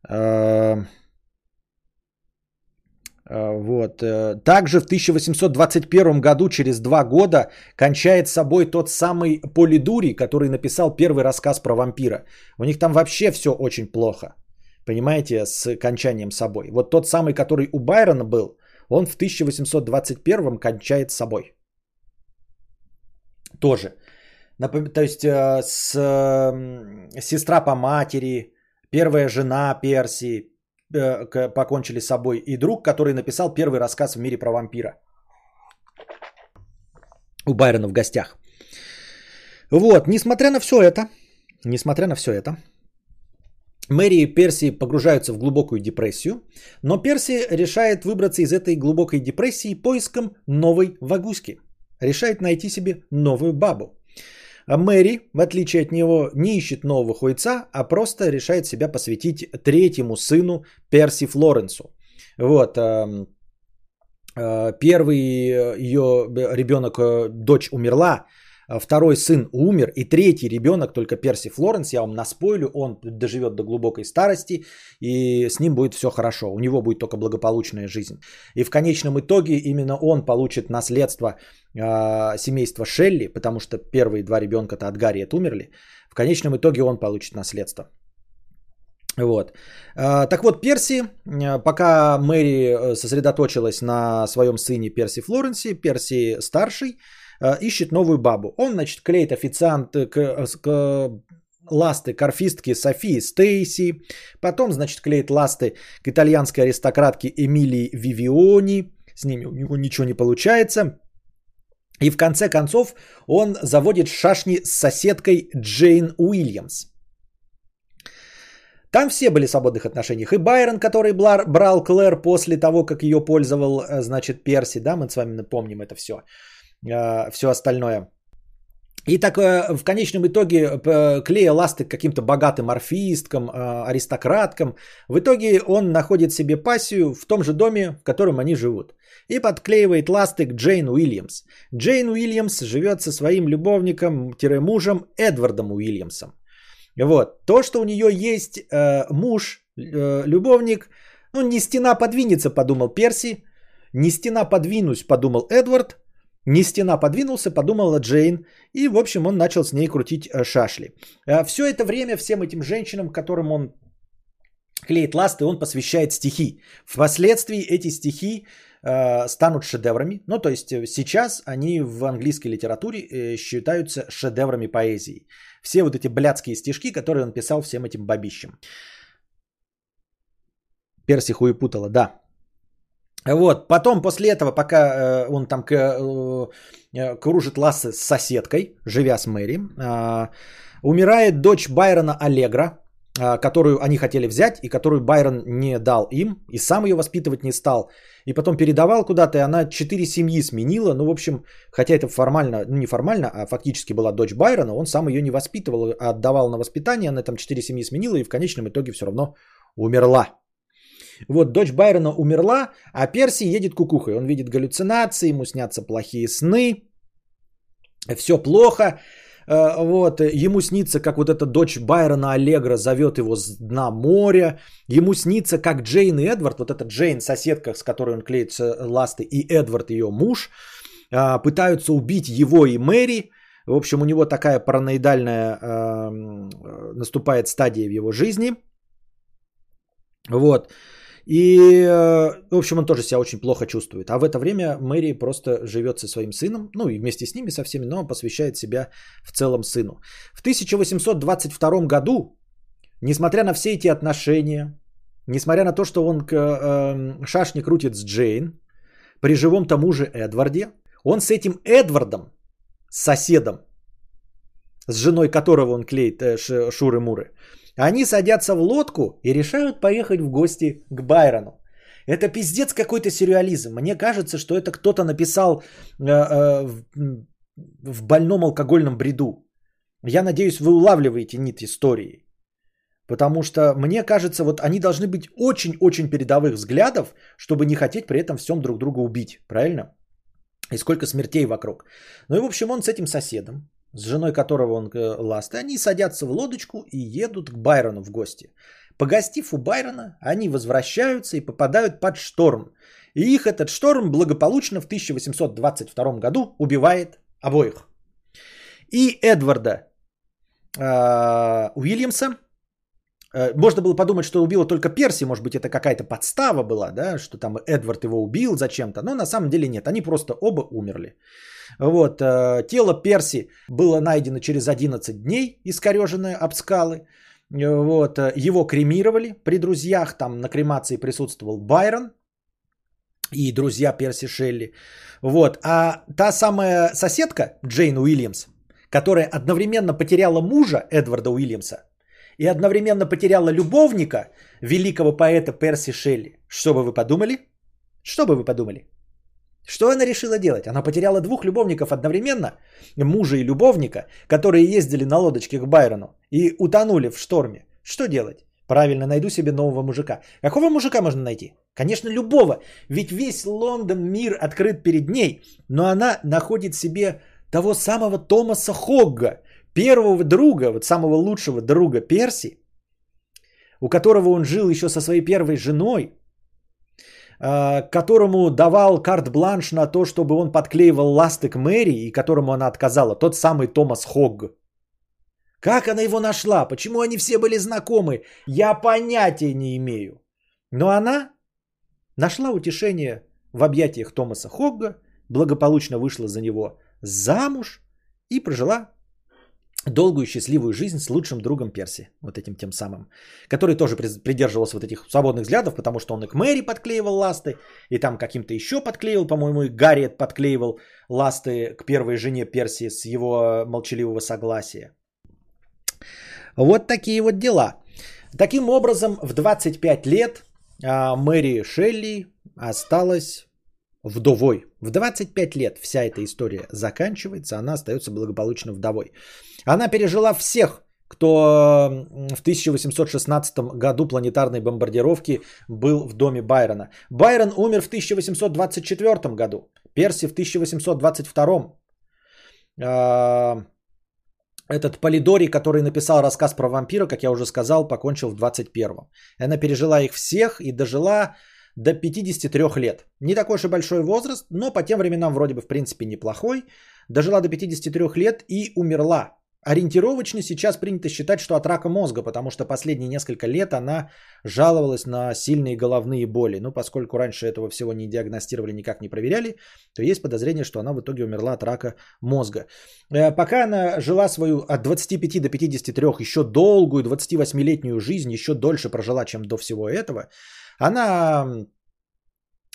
Э, э, вот. Также в 1821 году, через два года, кончает собой тот самый Полидури, который написал первый рассказ про вампира. У них там вообще все очень плохо. Понимаете, с кончанием собой. Вот тот самый, который у Байрона был, он в 1821 кончает собой. Тоже. То есть э, с сестра по матери, первая жена Перси э, покончили с собой. И друг, который написал первый рассказ в мире про вампира. У Байрона в гостях. Вот, несмотря на все это, несмотря на все это, Мэри и Перси погружаются в глубокую депрессию, но Перси решает выбраться из этой глубокой депрессии поиском новой вагуски. Решает найти себе новую бабу. А Мэри, в отличие от него, не ищет нового хуйца, а просто решает себя посвятить третьему сыну Перси Флоренсу. Вот. Эм, э, первый ее ребенок, э, дочь умерла, второй сын умер, и третий ребенок, только Перси Флоренс, я вам наспойлю, он доживет до глубокой старости, и с ним будет все хорошо, у него будет только благополучная жизнь. И в конечном итоге именно он получит наследство э, семейства Шелли, потому что первые два ребенка-то от Гарриет умерли, в конечном итоге он получит наследство. Вот. А, так вот, Перси, пока Мэри э, сосредоточилась на своем сыне Перси Флоренсе, Перси старший, Э, ищет новую бабу. Он, значит, клеит официант э, к, э, к ласты к орфистке Софии Стейси, потом, значит, клеит ласты к итальянской аристократке Эмилии Вивиони, с ними у него ничего не получается. И в конце концов он заводит шашни с соседкой Джейн Уильямс. Там все были в свободных отношениях. И Байрон, который брал Клэр после того, как ее пользовал, значит, Перси, да, мы с вами помним это все. А, все остальное. И так э, в конечном итоге э, клея ласты к каким-то богатым орфисткам, а, аристократкам. В итоге он находит себе пассию в том же доме, в котором они живут. И подклеивает ласты к Джейн Уильямс. Джейн Уильямс живет со своим любовником-мужем Эдвардом Уильямсом. Вот. То, что у нее есть э, муж, э, любовник, ну не стена подвинется, подумал Перси. Не стена подвинусь, подумал Эдвард. Не стена подвинулся, подумала Джейн, и, в общем, он начал с ней крутить э, шашли. Э, Все это время всем этим женщинам, которым он клеит ласты, он посвящает стихи. Впоследствии эти стихи э, станут шедеврами. Ну, то есть сейчас они в английской литературе считаются шедеврами поэзии. Все вот эти блядские стишки, которые он писал всем этим бабищам. Перси хуепутала, да. Вот, потом после этого, пока э, он там к, э, э, кружит лассы с соседкой, живя с Мэри, э, умирает дочь Байрона Аллегра, э, которую они хотели взять и которую Байрон не дал им, и сам ее воспитывать не стал. И потом передавал куда-то, и она четыре семьи сменила. Ну, в общем, хотя это формально, ну не формально, а фактически была дочь Байрона, он сам ее не воспитывал, а отдавал на воспитание, она там четыре семьи сменила и в конечном итоге все равно умерла. Вот дочь Байрона умерла, а Перси едет кукухой. Он видит галлюцинации, ему снятся плохие сны, все плохо. Э, вот, ему снится, как вот эта дочь Байрона Аллегра зовет его с дна моря. Ему снится, как Джейн и Эдвард, вот эта Джейн, соседка, с которой он клеится ласты, и Эдвард, ее муж, э, пытаются убить его и Мэри. В общем, у него такая параноидальная э, наступает стадия в его жизни. Вот. И, э, в общем, он тоже себя очень плохо чувствует. А в это время Мэри просто живет со своим сыном, ну и вместе с ними со всеми, но посвящает себя в целом сыну. В 1822 году, несмотря на все эти отношения, несмотря на то, что он э, шашни крутит с Джейн, при живом тому же Эдварде, он с этим Эдвардом, соседом, с женой которого он клеит э, шуры-муры, они садятся в лодку и решают поехать в гости к Байрону. Это пиздец какой-то сюрреализм. Мне кажется, что это кто-то написал э, э, в, в больном алкогольном бреду. Я надеюсь, вы улавливаете нить истории. Потому что мне кажется, вот они должны быть очень-очень передовых взглядов, чтобы не хотеть при этом всем друг друга убить. Правильно? И сколько смертей вокруг. Ну и в общем он с этим соседом с женой которого он э, ласт, они садятся в лодочку и едут к Байрону в гости. Погостив у Байрона, они возвращаются и попадают под шторм. И их этот шторм благополучно в 1822 году убивает обоих. И Эдварда э, Уильямса, можно было подумать, что убила только Перси, может быть, это какая-то подстава была, да, что там Эдвард его убил зачем-то, но на самом деле нет, они просто оба умерли. Вот, э, тело Перси было найдено через 11 дней, искореженное об скалы. Вот, э, его кремировали при друзьях, там на кремации присутствовал Байрон и друзья Перси Шелли. Вот, а та самая соседка Джейн Уильямс, которая одновременно потеряла мужа Эдварда Уильямса и одновременно потеряла любовника великого поэта Перси Шелли. Что бы вы подумали? Что бы вы подумали? Что она решила делать? Она потеряла двух любовников одновременно, мужа и любовника, которые ездили на лодочке к Байрону и утонули в шторме. Что делать? Правильно, найду себе нового мужика. Какого мужика можно найти? Конечно, любого. Ведь весь Лондон, мир открыт перед ней. Но она находит себе того самого Томаса Хогга, первого друга, вот самого лучшего друга Перси, у которого он жил еще со своей первой женой, Э, которому давал карт-бланш на то, чтобы он подклеивал ласты к Мэри, и которому она отказала, тот самый Томас Хогг. Как она его нашла? Почему они все были знакомы? Я понятия не имею. Но она нашла утешение в объятиях Томаса Хогга, благополучно вышла за него замуж и прожила долгую счастливую жизнь с лучшим другом Перси, вот этим тем самым, который тоже придерживался вот этих свободных взглядов, потому что он и к Мэри подклеивал ласты, и там каким-то еще подклеивал, по-моему, и Гарриет подклеивал ласты к первой жене Перси с его молчаливого согласия. Вот такие вот дела. Таким образом, в 25 лет а, Мэри Шелли осталась вдовой. В 25 лет вся эта история заканчивается, она остается благополучно вдовой. Она пережила всех, кто в 1816 году планетарной бомбардировки был в доме Байрона. Байрон умер в 1824 году, Перси в 1822. А, этот Полидори, который написал рассказ про вампира, как я уже сказал, покончил в 21 Она пережила их всех и дожила до 53 лет. Не такой уж и большой возраст, но по тем временам вроде бы в принципе неплохой. Дожила до 53 лет и умерла. Ориентировочно сейчас принято считать, что от рака мозга, потому что последние несколько лет она жаловалась на сильные головные боли. Но поскольку раньше этого всего не диагностировали, никак не проверяли, то есть подозрение, что она в итоге умерла от рака мозга. Э, пока она жила свою от 25 до 53 еще долгую 28-летнюю жизнь, еще дольше прожила, чем до всего этого, она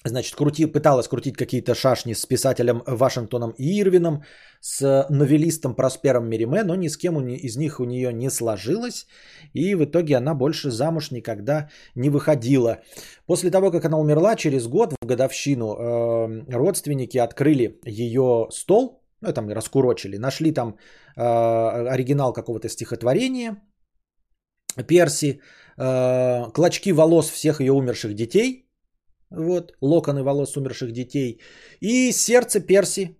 значит, крути, пыталась крутить какие-то шашни с писателем Вашингтоном Ирвином, с новелистом Проспером Мериме, но ни с кем из них у нее не сложилось, и в итоге она больше замуж никогда не выходила. После того, как она умерла, через год, в годовщину, э, родственники открыли ее стол, ну, там раскурочили, нашли там э, оригинал какого-то стихотворения Перси, э, клочки волос всех ее умерших детей, вот, локоны волос умерших детей, и сердце Перси,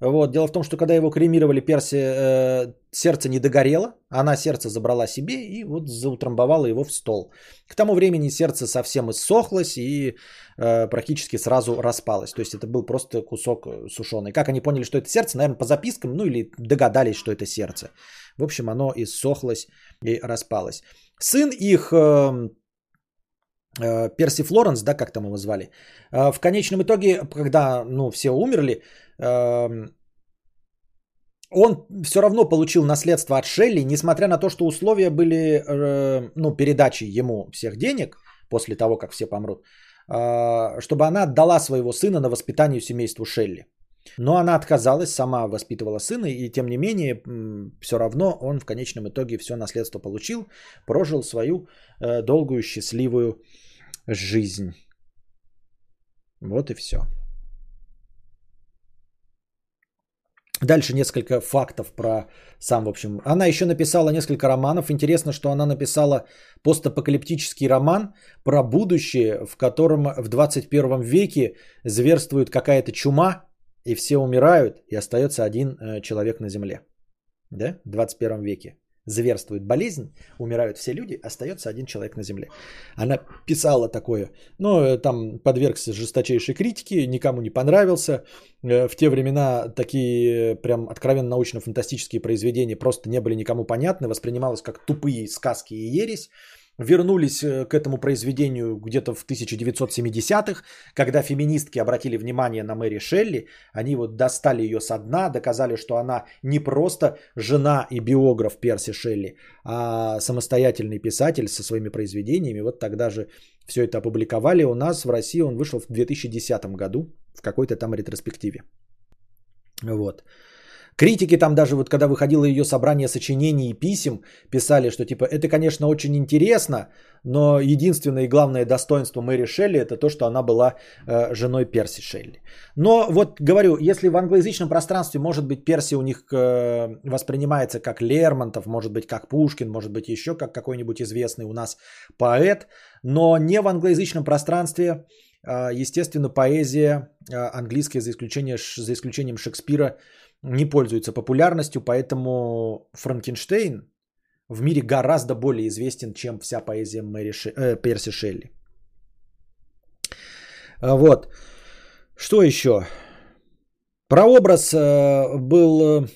Вот. Дело в том, что когда его кремировали, Перси э, сердце не догорело, она сердце забрала себе и вот заутрамбовала его в стол. К тому времени сердце совсем иссохлось и э, практически сразу распалось. То есть это был просто кусок сушеный. Как они поняли, что это сердце? Наверное, по запискам, ну или догадались, что это сердце. В общем, оно иссохлось и распалось. Сын их... Э, э Перси Флоренс, да, как там его звали, э, в конечном итоге, когда, ну, все умерли, Эм, он все равно получил наследство от Шелли, несмотря на то, что условия были, э, ну, передачи ему всех денег после того, как все помрут, чтобы она отдала своего сына на воспитание семейству Шелли. Но она отказалась, сама воспитывала сына, и тем не менее, все равно он в конечном итоге все наследство получил, прожил свою э, долгую счастливую жизнь. Вот и все. Дальше несколько фактов про сам, в общем. Она еще написала несколько романов. Интересно, что она написала постапокалиптический роман про будущее, в котором в 21 веке зверствует какая-то чума, и все умирают, и остается один э, человек на Земле. Да? В 21 веке зверствует болезнь, умирают все люди, остается один человек на земле. Она писала такое, но э, там подвергся жесточайшей критике, никому не понравился. Э, в те времена такие прям откровенно научно-фантастические произведения просто не были никому понятны, воспринималось как тупые сказки и ересь вернулись э, к этому произведению где-то в 1970-х, когда феминистки обратили внимание на Мэри Шелли, они вот достали ее со дна, доказали, что она не просто жена и биограф Перси Шелли, а самостоятельный писатель со своими произведениями. Вот тогда же все это опубликовали. У нас в России он вышел в 2010 году в какой-то там ретроспективе. Вот. Критики там даже вот когда выходило ее собрание сочинений и писем, писали, что типа это, конечно, очень интересно, но единственное и главное достоинство Мэри Шелли это то, что она была э, женой Перси Шелли. Но вот говорю, если в англоязычном пространстве, может быть, Перси у них э, воспринимается как Лермонтов, может быть, как Пушкин, может быть, еще как какой-нибудь известный у нас поэт, но не в англоязычном пространстве, э, естественно, поэзия э, английская, за, исключение, за исключением Шекспира, не пользуется популярностью, поэтому Франкенштейн в мире гораздо более известен, чем вся поэзия Мэри Ше... э, Перси Шелли. А, вот. Что еще? Прообраз э, был э,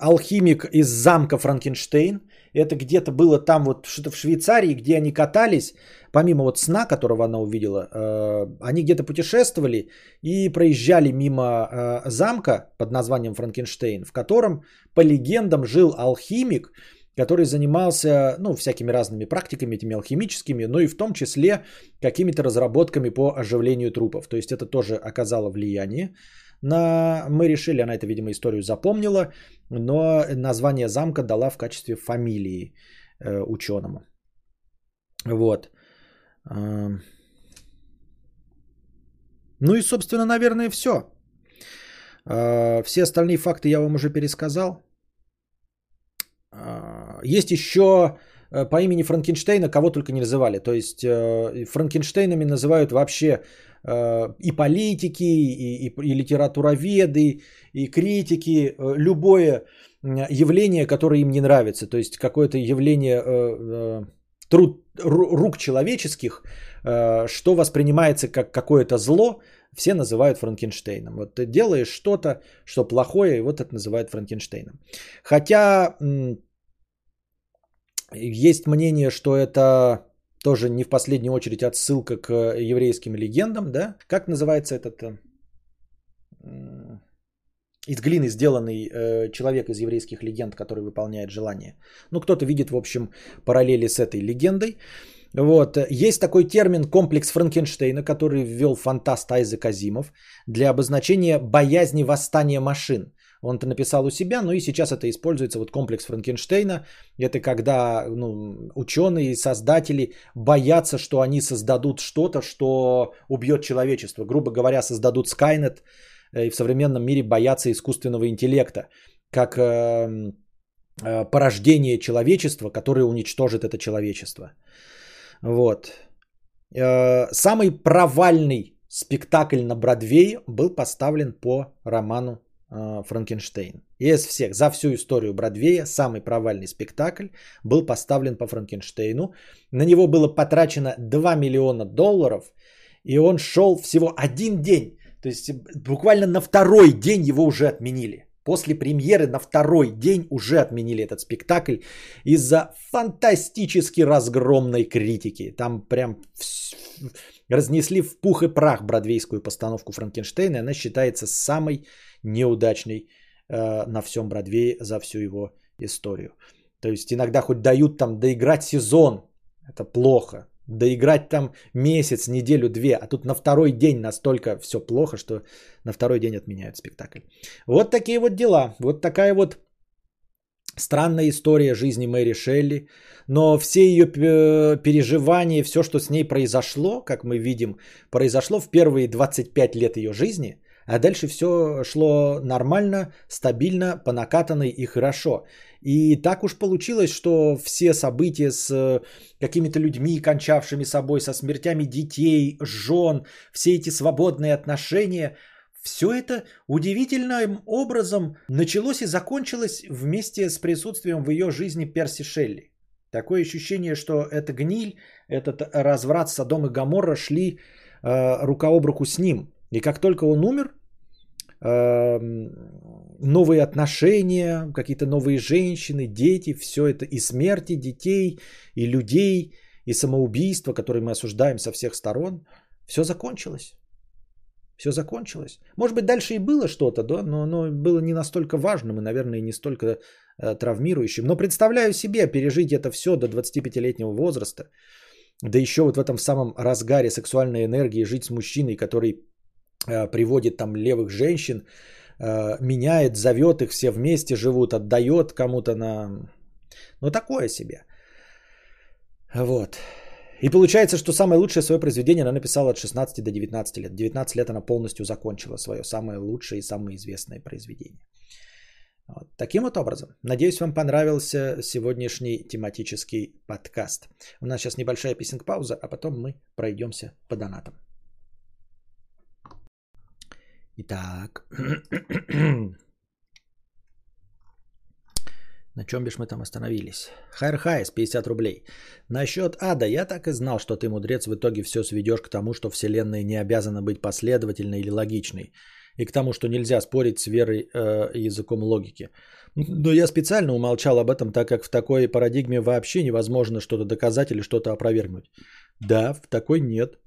алхимик из замка Франкенштейн. Это где-то было там вот что-то в Швейцарии, где они катались, помимо вот сна, которого она увидела, э, они где-то путешествовали и проезжали мимо э, замка под названием Франкенштейн, в котором, по легендам, жил алхимик, который занимался, ну, всякими разными практиками этими алхимическими, но и в том числе какими-то разработками по оживлению трупов. То есть это тоже оказало влияние на... Мы решили, она это, видимо, историю запомнила, но название замка дала в качестве фамилии э, ученому. Вот. Ну и, собственно, наверное, все. А, все остальные факты я вам уже пересказал. А, есть еще э, по имени Франкенштейна кого только не называли. То есть э, Франкенштейнами называют вообще э, и политики, и, и, и литературоведы, и критики, любое явление, которое им не нравится. То есть какое-то явление труд рук человеческих, что воспринимается как какое-то зло, все называют Франкенштейном. Вот ты делаешь что-то, что плохое, и вот это называют Франкенштейном. Хотя есть мнение, что это тоже не в последнюю очередь отсылка к еврейским легендам, да? Как называется этот э, из глины сделанный э, человек из еврейских легенд, который выполняет желание? Ну, кто-то видит, в общем, параллели с этой легендой. Вот. Есть такой термин комплекс Франкенштейна, который ввел фантаст Айзек Азимов для обозначения боязни восстания машин. Он это написал у себя, но и сейчас это используется, вот комплекс Франкенштейна. Это когда ну, ученые, создатели боятся, что они создадут что-то, что убьет человечество. Грубо говоря, создадут Skynet э, и в современном мире боятся искусственного интеллекта, как э, э, порождение человечества, которое уничтожит это человечество. Вот. Самый провальный спектакль на Бродвее был поставлен по роману Франкенштейн. И из всех, за всю историю Бродвея, самый провальный спектакль был поставлен по Франкенштейну. На него было потрачено 2 миллиона долларов, и он шел всего один день. То есть буквально на второй день его уже отменили. После премьеры на второй день уже отменили этот спектакль из-за фантастически разгромной критики. Там прям разнесли в пух и прах бродвейскую постановку Франкенштейна. И она считается самой неудачной э, на всем Бродвее за всю его историю. То есть иногда хоть дают там доиграть сезон, это плохо. Доиграть там месяц, неделю, две, а тут на второй день настолько все плохо, что на второй день отменяют спектакль. Вот такие вот дела. Вот такая вот странная история жизни Мэри Шелли. Но все ее переживания, все, что с ней произошло, как мы видим, произошло в первые 25 лет ее жизни – а дальше все шло нормально, стабильно, по накатанной и хорошо. И так уж получилось, что все события с э, какими-то людьми, кончавшими собой, со смертями детей, жен, все эти свободные отношения, все это удивительным образом началось и закончилось вместе с присутствием в ее жизни Перси Шелли. Такое ощущение, что эта гниль, этот разврат Содом и Гаморра шли э, рука об руку с ним. И как только он умер, новые отношения, какие-то новые женщины, дети, все это и смерти детей, и людей, и самоубийства, которые мы осуждаем со всех сторон, все закончилось. Все закончилось. Может быть, дальше и было что-то, да, но оно было не настолько важным и, наверное, не столько э, травмирующим. Но представляю себе пережить это все до 25-летнего возраста, да еще вот в этом самом разгаре сексуальной энергии жить с мужчиной, который приводит там левых женщин, э, меняет, зовет их, все вместе живут, отдает кому-то на... Ну, такое себе. Вот. И получается, что самое лучшее свое произведение она написала от 16 до 19 лет. 19 лет она полностью закончила свое самое лучшее и самое известное произведение. Вот. Таким вот образом. Надеюсь, вам понравился сегодняшний тематический подкаст. У нас сейчас небольшая писинг-пауза, а потом мы пройдемся по донатам. Итак. На чем бишь мы там остановились? Хайрхайс, 50 рублей. Насчет ада, я так и знал, что ты, мудрец, в итоге все сведешь к тому, что Вселенная не обязана быть последовательной или логичной. И к тому, что нельзя спорить с верой э, языком логики. Но я специально умолчал об этом, так как в такой парадигме вообще невозможно что-то доказать или что-то опровергнуть. Да, в такой нет.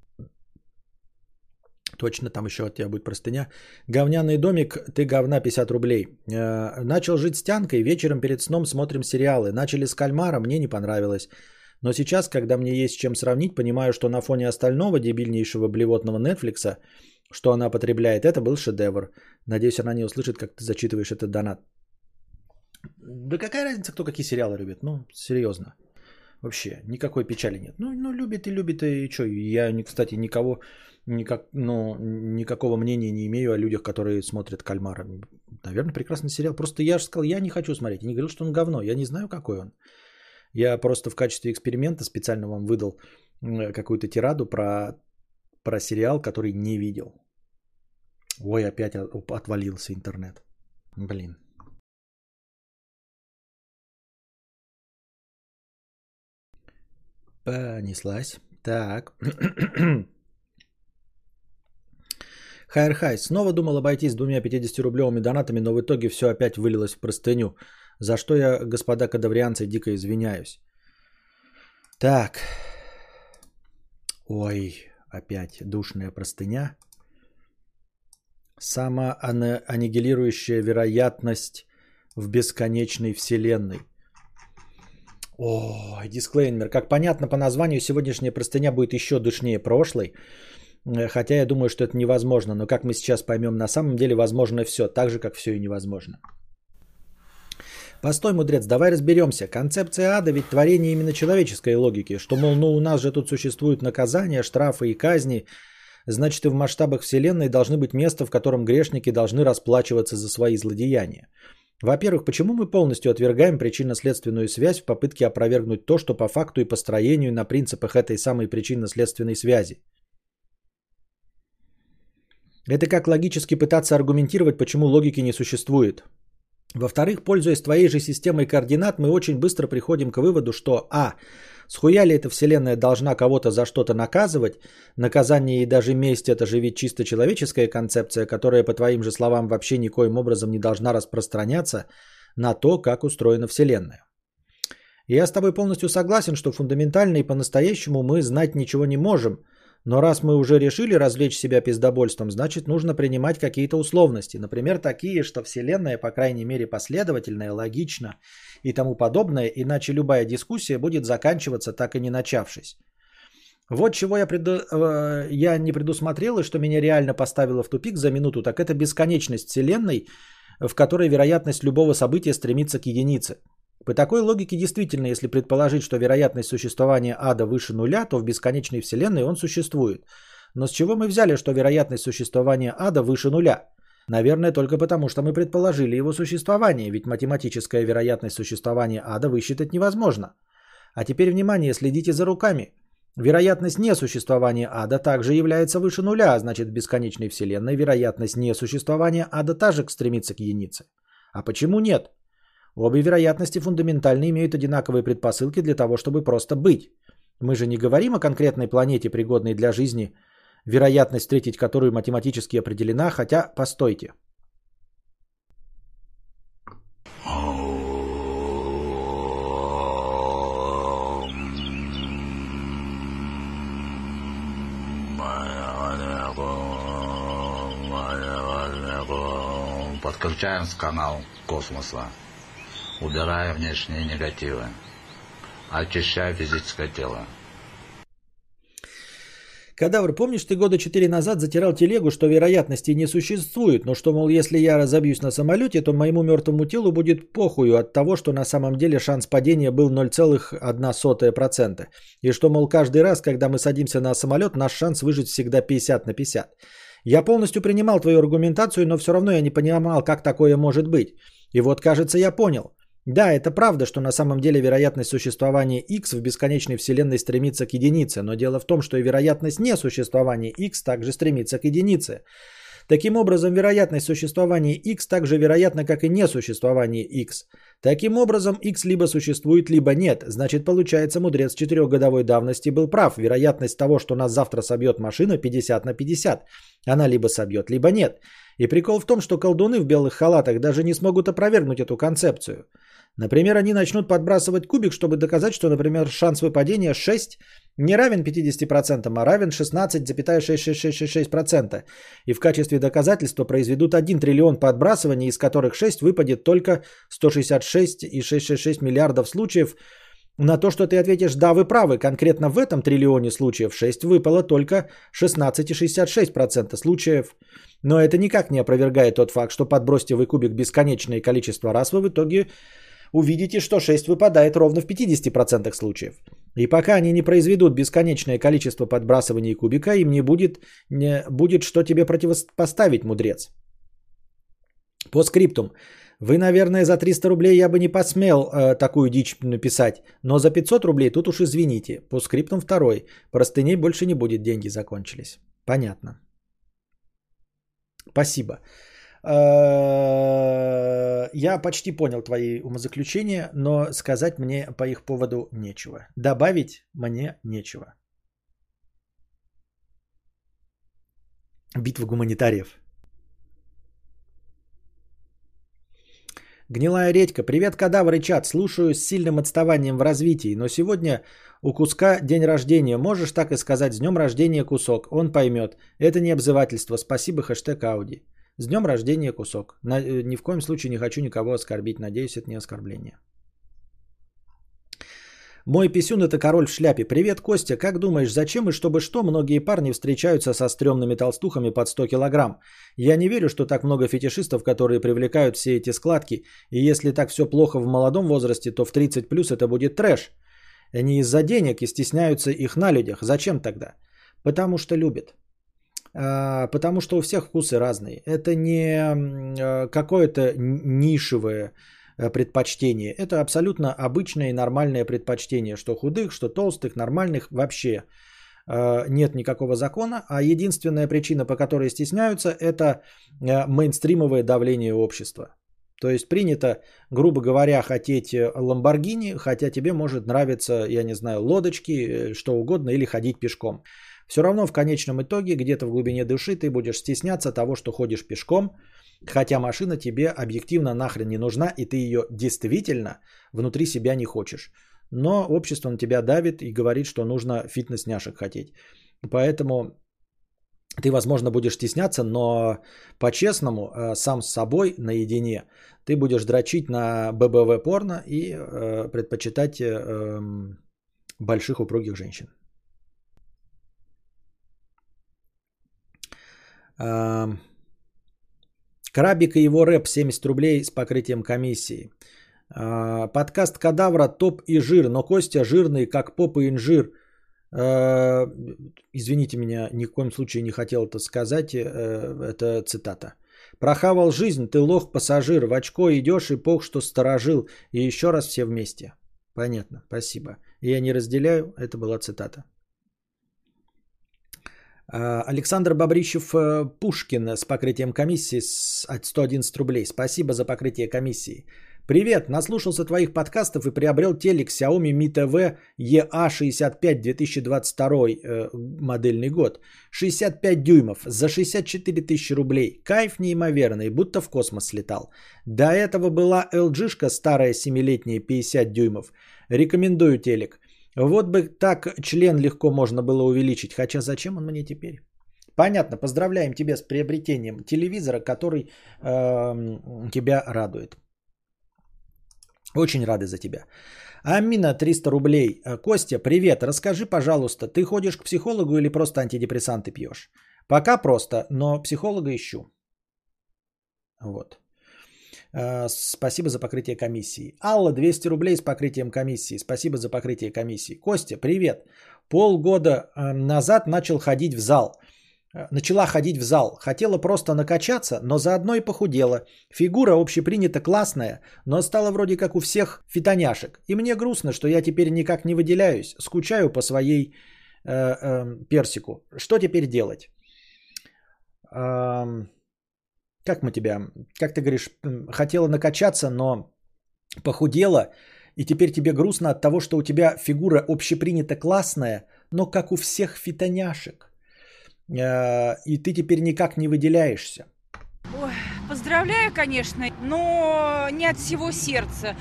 Точно, там еще от тебя будет простыня. Говняный домик, ты говна 50 рублей. Э, начал жить с Тянкой, вечером перед сном смотрим сериалы. Начали с кальмара, мне не понравилось. Но сейчас, когда мне есть чем сравнить, понимаю, что на фоне остального дебильнейшего блевотного Нетфликса, что она потребляет, это был шедевр. Надеюсь, она не услышит, как ты зачитываешь этот донат. Да какая разница, кто какие сериалы любит? Ну, серьезно. Вообще, никакой печали нет. Ну, ну любит и любит, и что? Я, кстати, никого никак, ну, никакого мнения не имею о людях, которые смотрят «Кальмара». Наверное, прекрасный сериал. Просто я же сказал, я не хочу смотреть. Я не говорил, что он говно. Я не знаю, какой он. Я просто в качестве эксперимента специально вам выдал какую-то тираду про, про сериал, который не видел. Ой, опять отвалился интернет. Блин. Понеслась. Так. Хайр Хай. Снова думал обойтись двумя 50-рублевыми донатами, но в итоге все опять вылилось в простыню. За что я, господа кадаврианцы, дико извиняюсь. Так. Ой, опять душная простыня. Самоаннигилирующая вероятность в бесконечной вселенной. Ой, дисклеймер. Как понятно по названию, сегодняшняя простыня будет еще душнее прошлой. Э, хотя я думаю, что это невозможно. Но как мы сейчас поймем, на самом деле возможно все. Так же, как все и невозможно. Постой, мудрец, давай разберемся. Концепция ада ведь творение именно человеческой логики. Что, мол, ну у нас же тут существуют наказания, штрафы и казни. Значит, и в масштабах Вселенной должны быть места, в котором грешники должны расплачиваться за свои злодеяния. Во-первых, почему мы полностью отвергаем причинно-следственную связь в попытке опровергнуть то, что по факту и построению на принципах этой самой причинно-следственной связи? Это как логически пытаться аргументировать, почему логики не существует. Во-вторых, пользуясь твоей же системой координат, мы очень быстро приходим к выводу, что а. Схуя ли эта вселенная должна кого-то за что-то наказывать? Наказание и даже месть – это же ведь чисто человеческая концепция, которая, по твоим же словам, вообще никоим образом не должна распространяться на то, как устроена вселенная. Я с тобой полностью согласен, что фундаментально и по-настоящему мы знать ничего не можем – но раз мы уже решили развлечь себя пиздобольством, значит нужно принимать какие-то условности. Например, такие, что Вселенная, по крайней мере, последовательная, логична и тому подобное, иначе любая дискуссия будет заканчиваться так и не начавшись. Вот чего я, преду... Э, я не предусмотрел и что меня реально поставило в тупик за минуту, так это бесконечность Вселенной, в которой вероятность любого события стремится к единице. По такой логике действительно, если предположить, что вероятность существования ада выше нуля, то в бесконечной вселенной он существует. Но с чего мы взяли, что вероятность существования ада выше нуля? Наверное, только потому, что мы предположили его существование, ведь математическая вероятность существования ада высчитать невозможно. А теперь внимание, следите за руками. Вероятность несуществования ада также является выше нуля, а значит в бесконечной вселенной вероятность несуществования ада также стремится к единице. А почему нет? Обе вероятности фундаментально имеют одинаковые предпосылки для того, чтобы просто быть. Мы же не говорим о конкретной планете, пригодной для жизни, вероятность встретить которую математически определена, хотя, постойте. Подключаем с канал космоса убирая внешние негативы, очищая физическое тело. Кадавр, помнишь, ты года четыре назад затирал телегу, что вероятности не существует, но что, мол, если я разобьюсь на самолете, то моему мертвому телу будет похую от того, что на самом деле шанс падения был 0,1%. И что, мол, каждый раз, когда мы садимся на самолет, наш шанс выжить всегда 50 на 50. Я полностью принимал твою аргументацию, но все равно я не понимал, как такое может быть. И вот, кажется, я понял. Да, это правда, что на самом деле вероятность существования x в бесконечной вселенной стремится к единице, но дело в том, что и вероятность несуществования x также стремится к единице. Таким образом, вероятность существования x так же вероятна, как и несуществование x. Таким образом, x либо существует, либо нет. Значит, получается, мудрец четырехгодовой давности был прав. Вероятность того, что нас завтра собьет машина, 50 на 50. Она либо собьет, либо нет. И прикол в том, что колдуны в белых халатах даже не смогут опровергнуть эту концепцию. Например, они начнут подбрасывать кубик, чтобы доказать, что, например, шанс выпадения 6 не равен 50%, а равен 16,6666%. И в качестве доказательства произведут 1 триллион подбрасываний, из которых 6 выпадет только 166,666 миллиардов случаев, на то, что ты ответишь «да, вы правы», конкретно в этом триллионе случаев 6 выпало только 16,66% случаев. Но это никак не опровергает тот факт, что подбросьте вы кубик бесконечное количество раз, вы в итоге увидите, что 6 выпадает ровно в 50% случаев. И пока они не произведут бесконечное количество подбрасываний кубика, им не будет, не будет что тебе противопоставить, мудрец. По скриптум. Вы, наверное, за 300 рублей я бы не посмел э, такую дичь написать, но за 500 рублей тут уж извините. По скриптум второй. Простыней больше не будет, деньги закончились. Понятно. Спасибо. Э, я почти понял твои умозаключения, но сказать мне по их поводу нечего. Добавить мне нечего. Битва гуманитариев. Гнилая редька. Привет, кадавр и чат. Слушаю с сильным отставанием в развитии, но сегодня у куска день рождения. Можешь так и сказать. С днем рождения кусок. Он поймет. Это не обзывательство. Спасибо, хэштег Ауди. С днем рождения кусок. На, э, ни в коем случае не хочу никого оскорбить. Надеюсь, это не оскорбление. Мой писюн это король в шляпе. Привет, Костя. Как думаешь, зачем и чтобы что многие парни встречаются со стрёмными толстухами под 100 килограмм? Я не верю, что так много фетишистов, которые привлекают все эти складки. И если так все плохо в молодом возрасте, то в 30 плюс это будет трэш. Они из-за денег и стесняются их на людях. Зачем тогда? Потому что любят. А, потому что у всех вкусы разные. Это не а, какое-то нишевое э, предпочтение. Это абсолютно обычное и нормальное предпочтение, что худых, что толстых, нормальных вообще. э, нет никакого закона, а единственная причина, по которой стесняются, это э, мейнстримовое давление общества. То есть принято, грубо говоря, хотеть Ламборгини, хотя тебе может нравиться, я не знаю, лодочки, что угодно, или ходить пешком. Все равно в конечном итоге, где-то в глубине души ты будешь стесняться того, что ходишь пешком, хотя машина тебе объективно нахрен не нужна, и ты ее действительно внутри себя не хочешь. Но общество на тебя давит и говорит, что нужно фитнес-няшек хотеть. Поэтому ты, возможно, будешь стесняться, но по-честному, э, сам с собой наедине, ты будешь дрочить на ББВ порно и э, предпочитать э, эм, больших упругих женщин. Крабик и его рэп 70 рублей с покрытием комиссии. Э, подкаст Кадавра топ и жир, но Костя жирный, как поп и инжир – Э, извините меня, ни в коем случае не хотел это сказать. Э, это цитата. Прохавал жизнь, ты лох, пассажир, в очко идешь и пох, что сторожил. И еще раз все вместе. Понятно, спасибо. Я не разделяю, это была цитата. Э, Александр Бобрищев Пушкин с покрытием комиссии от 111 рублей. Спасибо за покрытие комиссии. Привет, наслушался твоих подкастов и приобрел телек Xiaomi Mi TV EA65 2022 э, модельный год. 65 дюймов за 64 тысячи рублей. Кайф неимоверный, будто в космос летал. До этого была LG-шка старая 7-летняя 50 дюймов. Рекомендую телек. Вот бы так член легко можно было увеличить. Хотя зачем он мне теперь? Понятно, поздравляем тебя с приобретением телевизора, который э, тебя радует. Очень рады за тебя. Амина, 300 рублей. Э, Костя, привет. Расскажи, пожалуйста, ты ходишь к психологу или просто антидепрессанты пьешь? Пока просто, но психолога ищу. Вот. Э, спасибо за покрытие комиссии. Алла, 200 рублей с покрытием комиссии. Спасибо за покрытие комиссии. Костя, привет. Полгода э, назад начал ходить в зал. Э, начала ходить в зал. Хотела просто накачаться, но заодно и похудела. Фигура общепринята классная, но стала вроде как у всех фитоняшек. И мне грустно, что я теперь никак не выделяюсь. Скучаю по своей э, э, персику. Что теперь делать? Э, как мы тебя, как ты говоришь, хотела накачаться, но похудела, и теперь тебе грустно от того, что у тебя фигура общепринята классная, но как у всех фитоняшек. Э, и ты теперь никак не выделяешься. Ой, поздравляю, конечно, но не от всего сердца.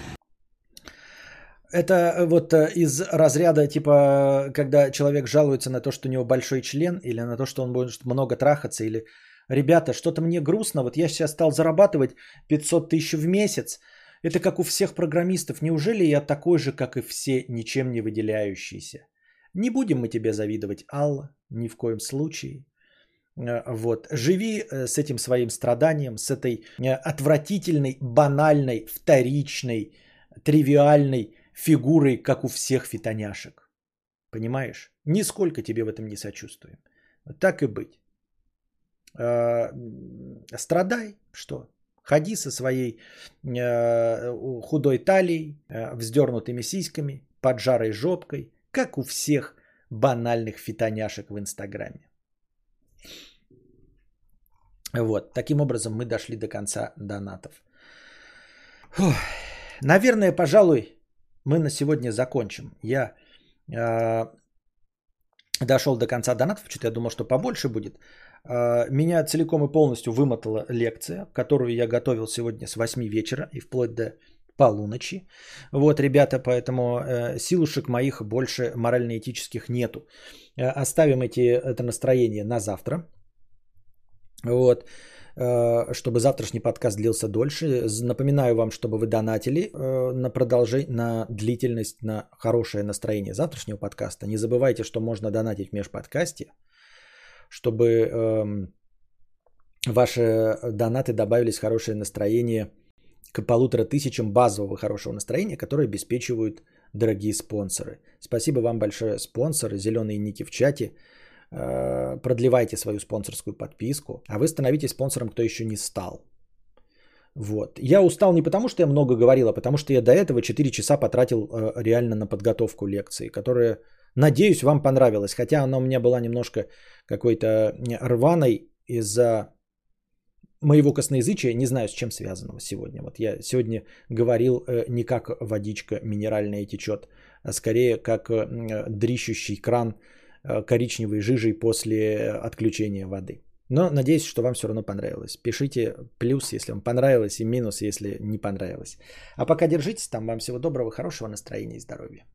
Это э, вот э, из разряда, типа, когда человек жалуется на то, что у него большой член, или на то, что он будет много трахаться, или ребята, что-то мне грустно, вот я сейчас стал зарабатывать 500 тысяч в месяц, это как у всех программистов, неужели я такой же, как и все, ничем не выделяющийся? Не будем мы тебе завидовать, Алла, ни в коем случае. Э, вот. Живи э, с этим своим страданием, с этой э, отвратительной, банальной, вторичной, тривиальной фигурой, как у всех фитоняшек. Понимаешь? Нисколько тебе в этом не сочувствуем. Так и быть. Страдай, что? Ходи со своей худой талией, вздернутыми сиськами, поджарой жопкой, как у всех банальных фитоняшек в Инстаграме. Вот, таким образом мы дошли до конца донатов. Фух. Наверное, пожалуй, мы на сегодня закончим. Я э, дошел до конца донатов, что-то я думал, что побольше будет. Э, меня целиком и полностью вымотала лекция, которую я готовил сегодня с 8 вечера и вплоть до полуночи. Вот, ребята, поэтому э, силушек моих больше морально-этических нету. Э, оставим эти, это настроение на завтра. Вот э, чтобы завтрашний подкаст длился дольше. Напоминаю вам, чтобы вы донатили на продолжение, на длительность, на хорошее настроение завтрашнего подкаста. Не забывайте, что можно донатить в межподкасте, чтобы эм, ваши донаты добавились хорошее настроение к полутора тысячам базового хорошего настроения, которые обеспечивают дорогие спонсоры. Спасибо вам большое, спонсоры, зеленые ники в чате. Э, продлевайте свою спонсорскую подписку, а вы становитесь спонсором, кто еще не стал. Вот. Я устал не потому, что я много говорил, а потому что я до этого 4 часа потратил э, реально на подготовку лекции, которая Надеюсь, вам понравилось, хотя оно у меня было немножко какой-то рваной из-за моего косноязычия, не знаю, с чем связанного сегодня. Вот я сегодня говорил э, не как водичка минеральная течет, а скорее как э, дрищущий кран э, коричневой жижей после отключения воды. Но надеюсь, что вам все равно понравилось. Пишите плюс, если вам понравилось, и минус, если не понравилось. А пока держитесь там. Вам всего доброго, хорошего настроения и здоровья.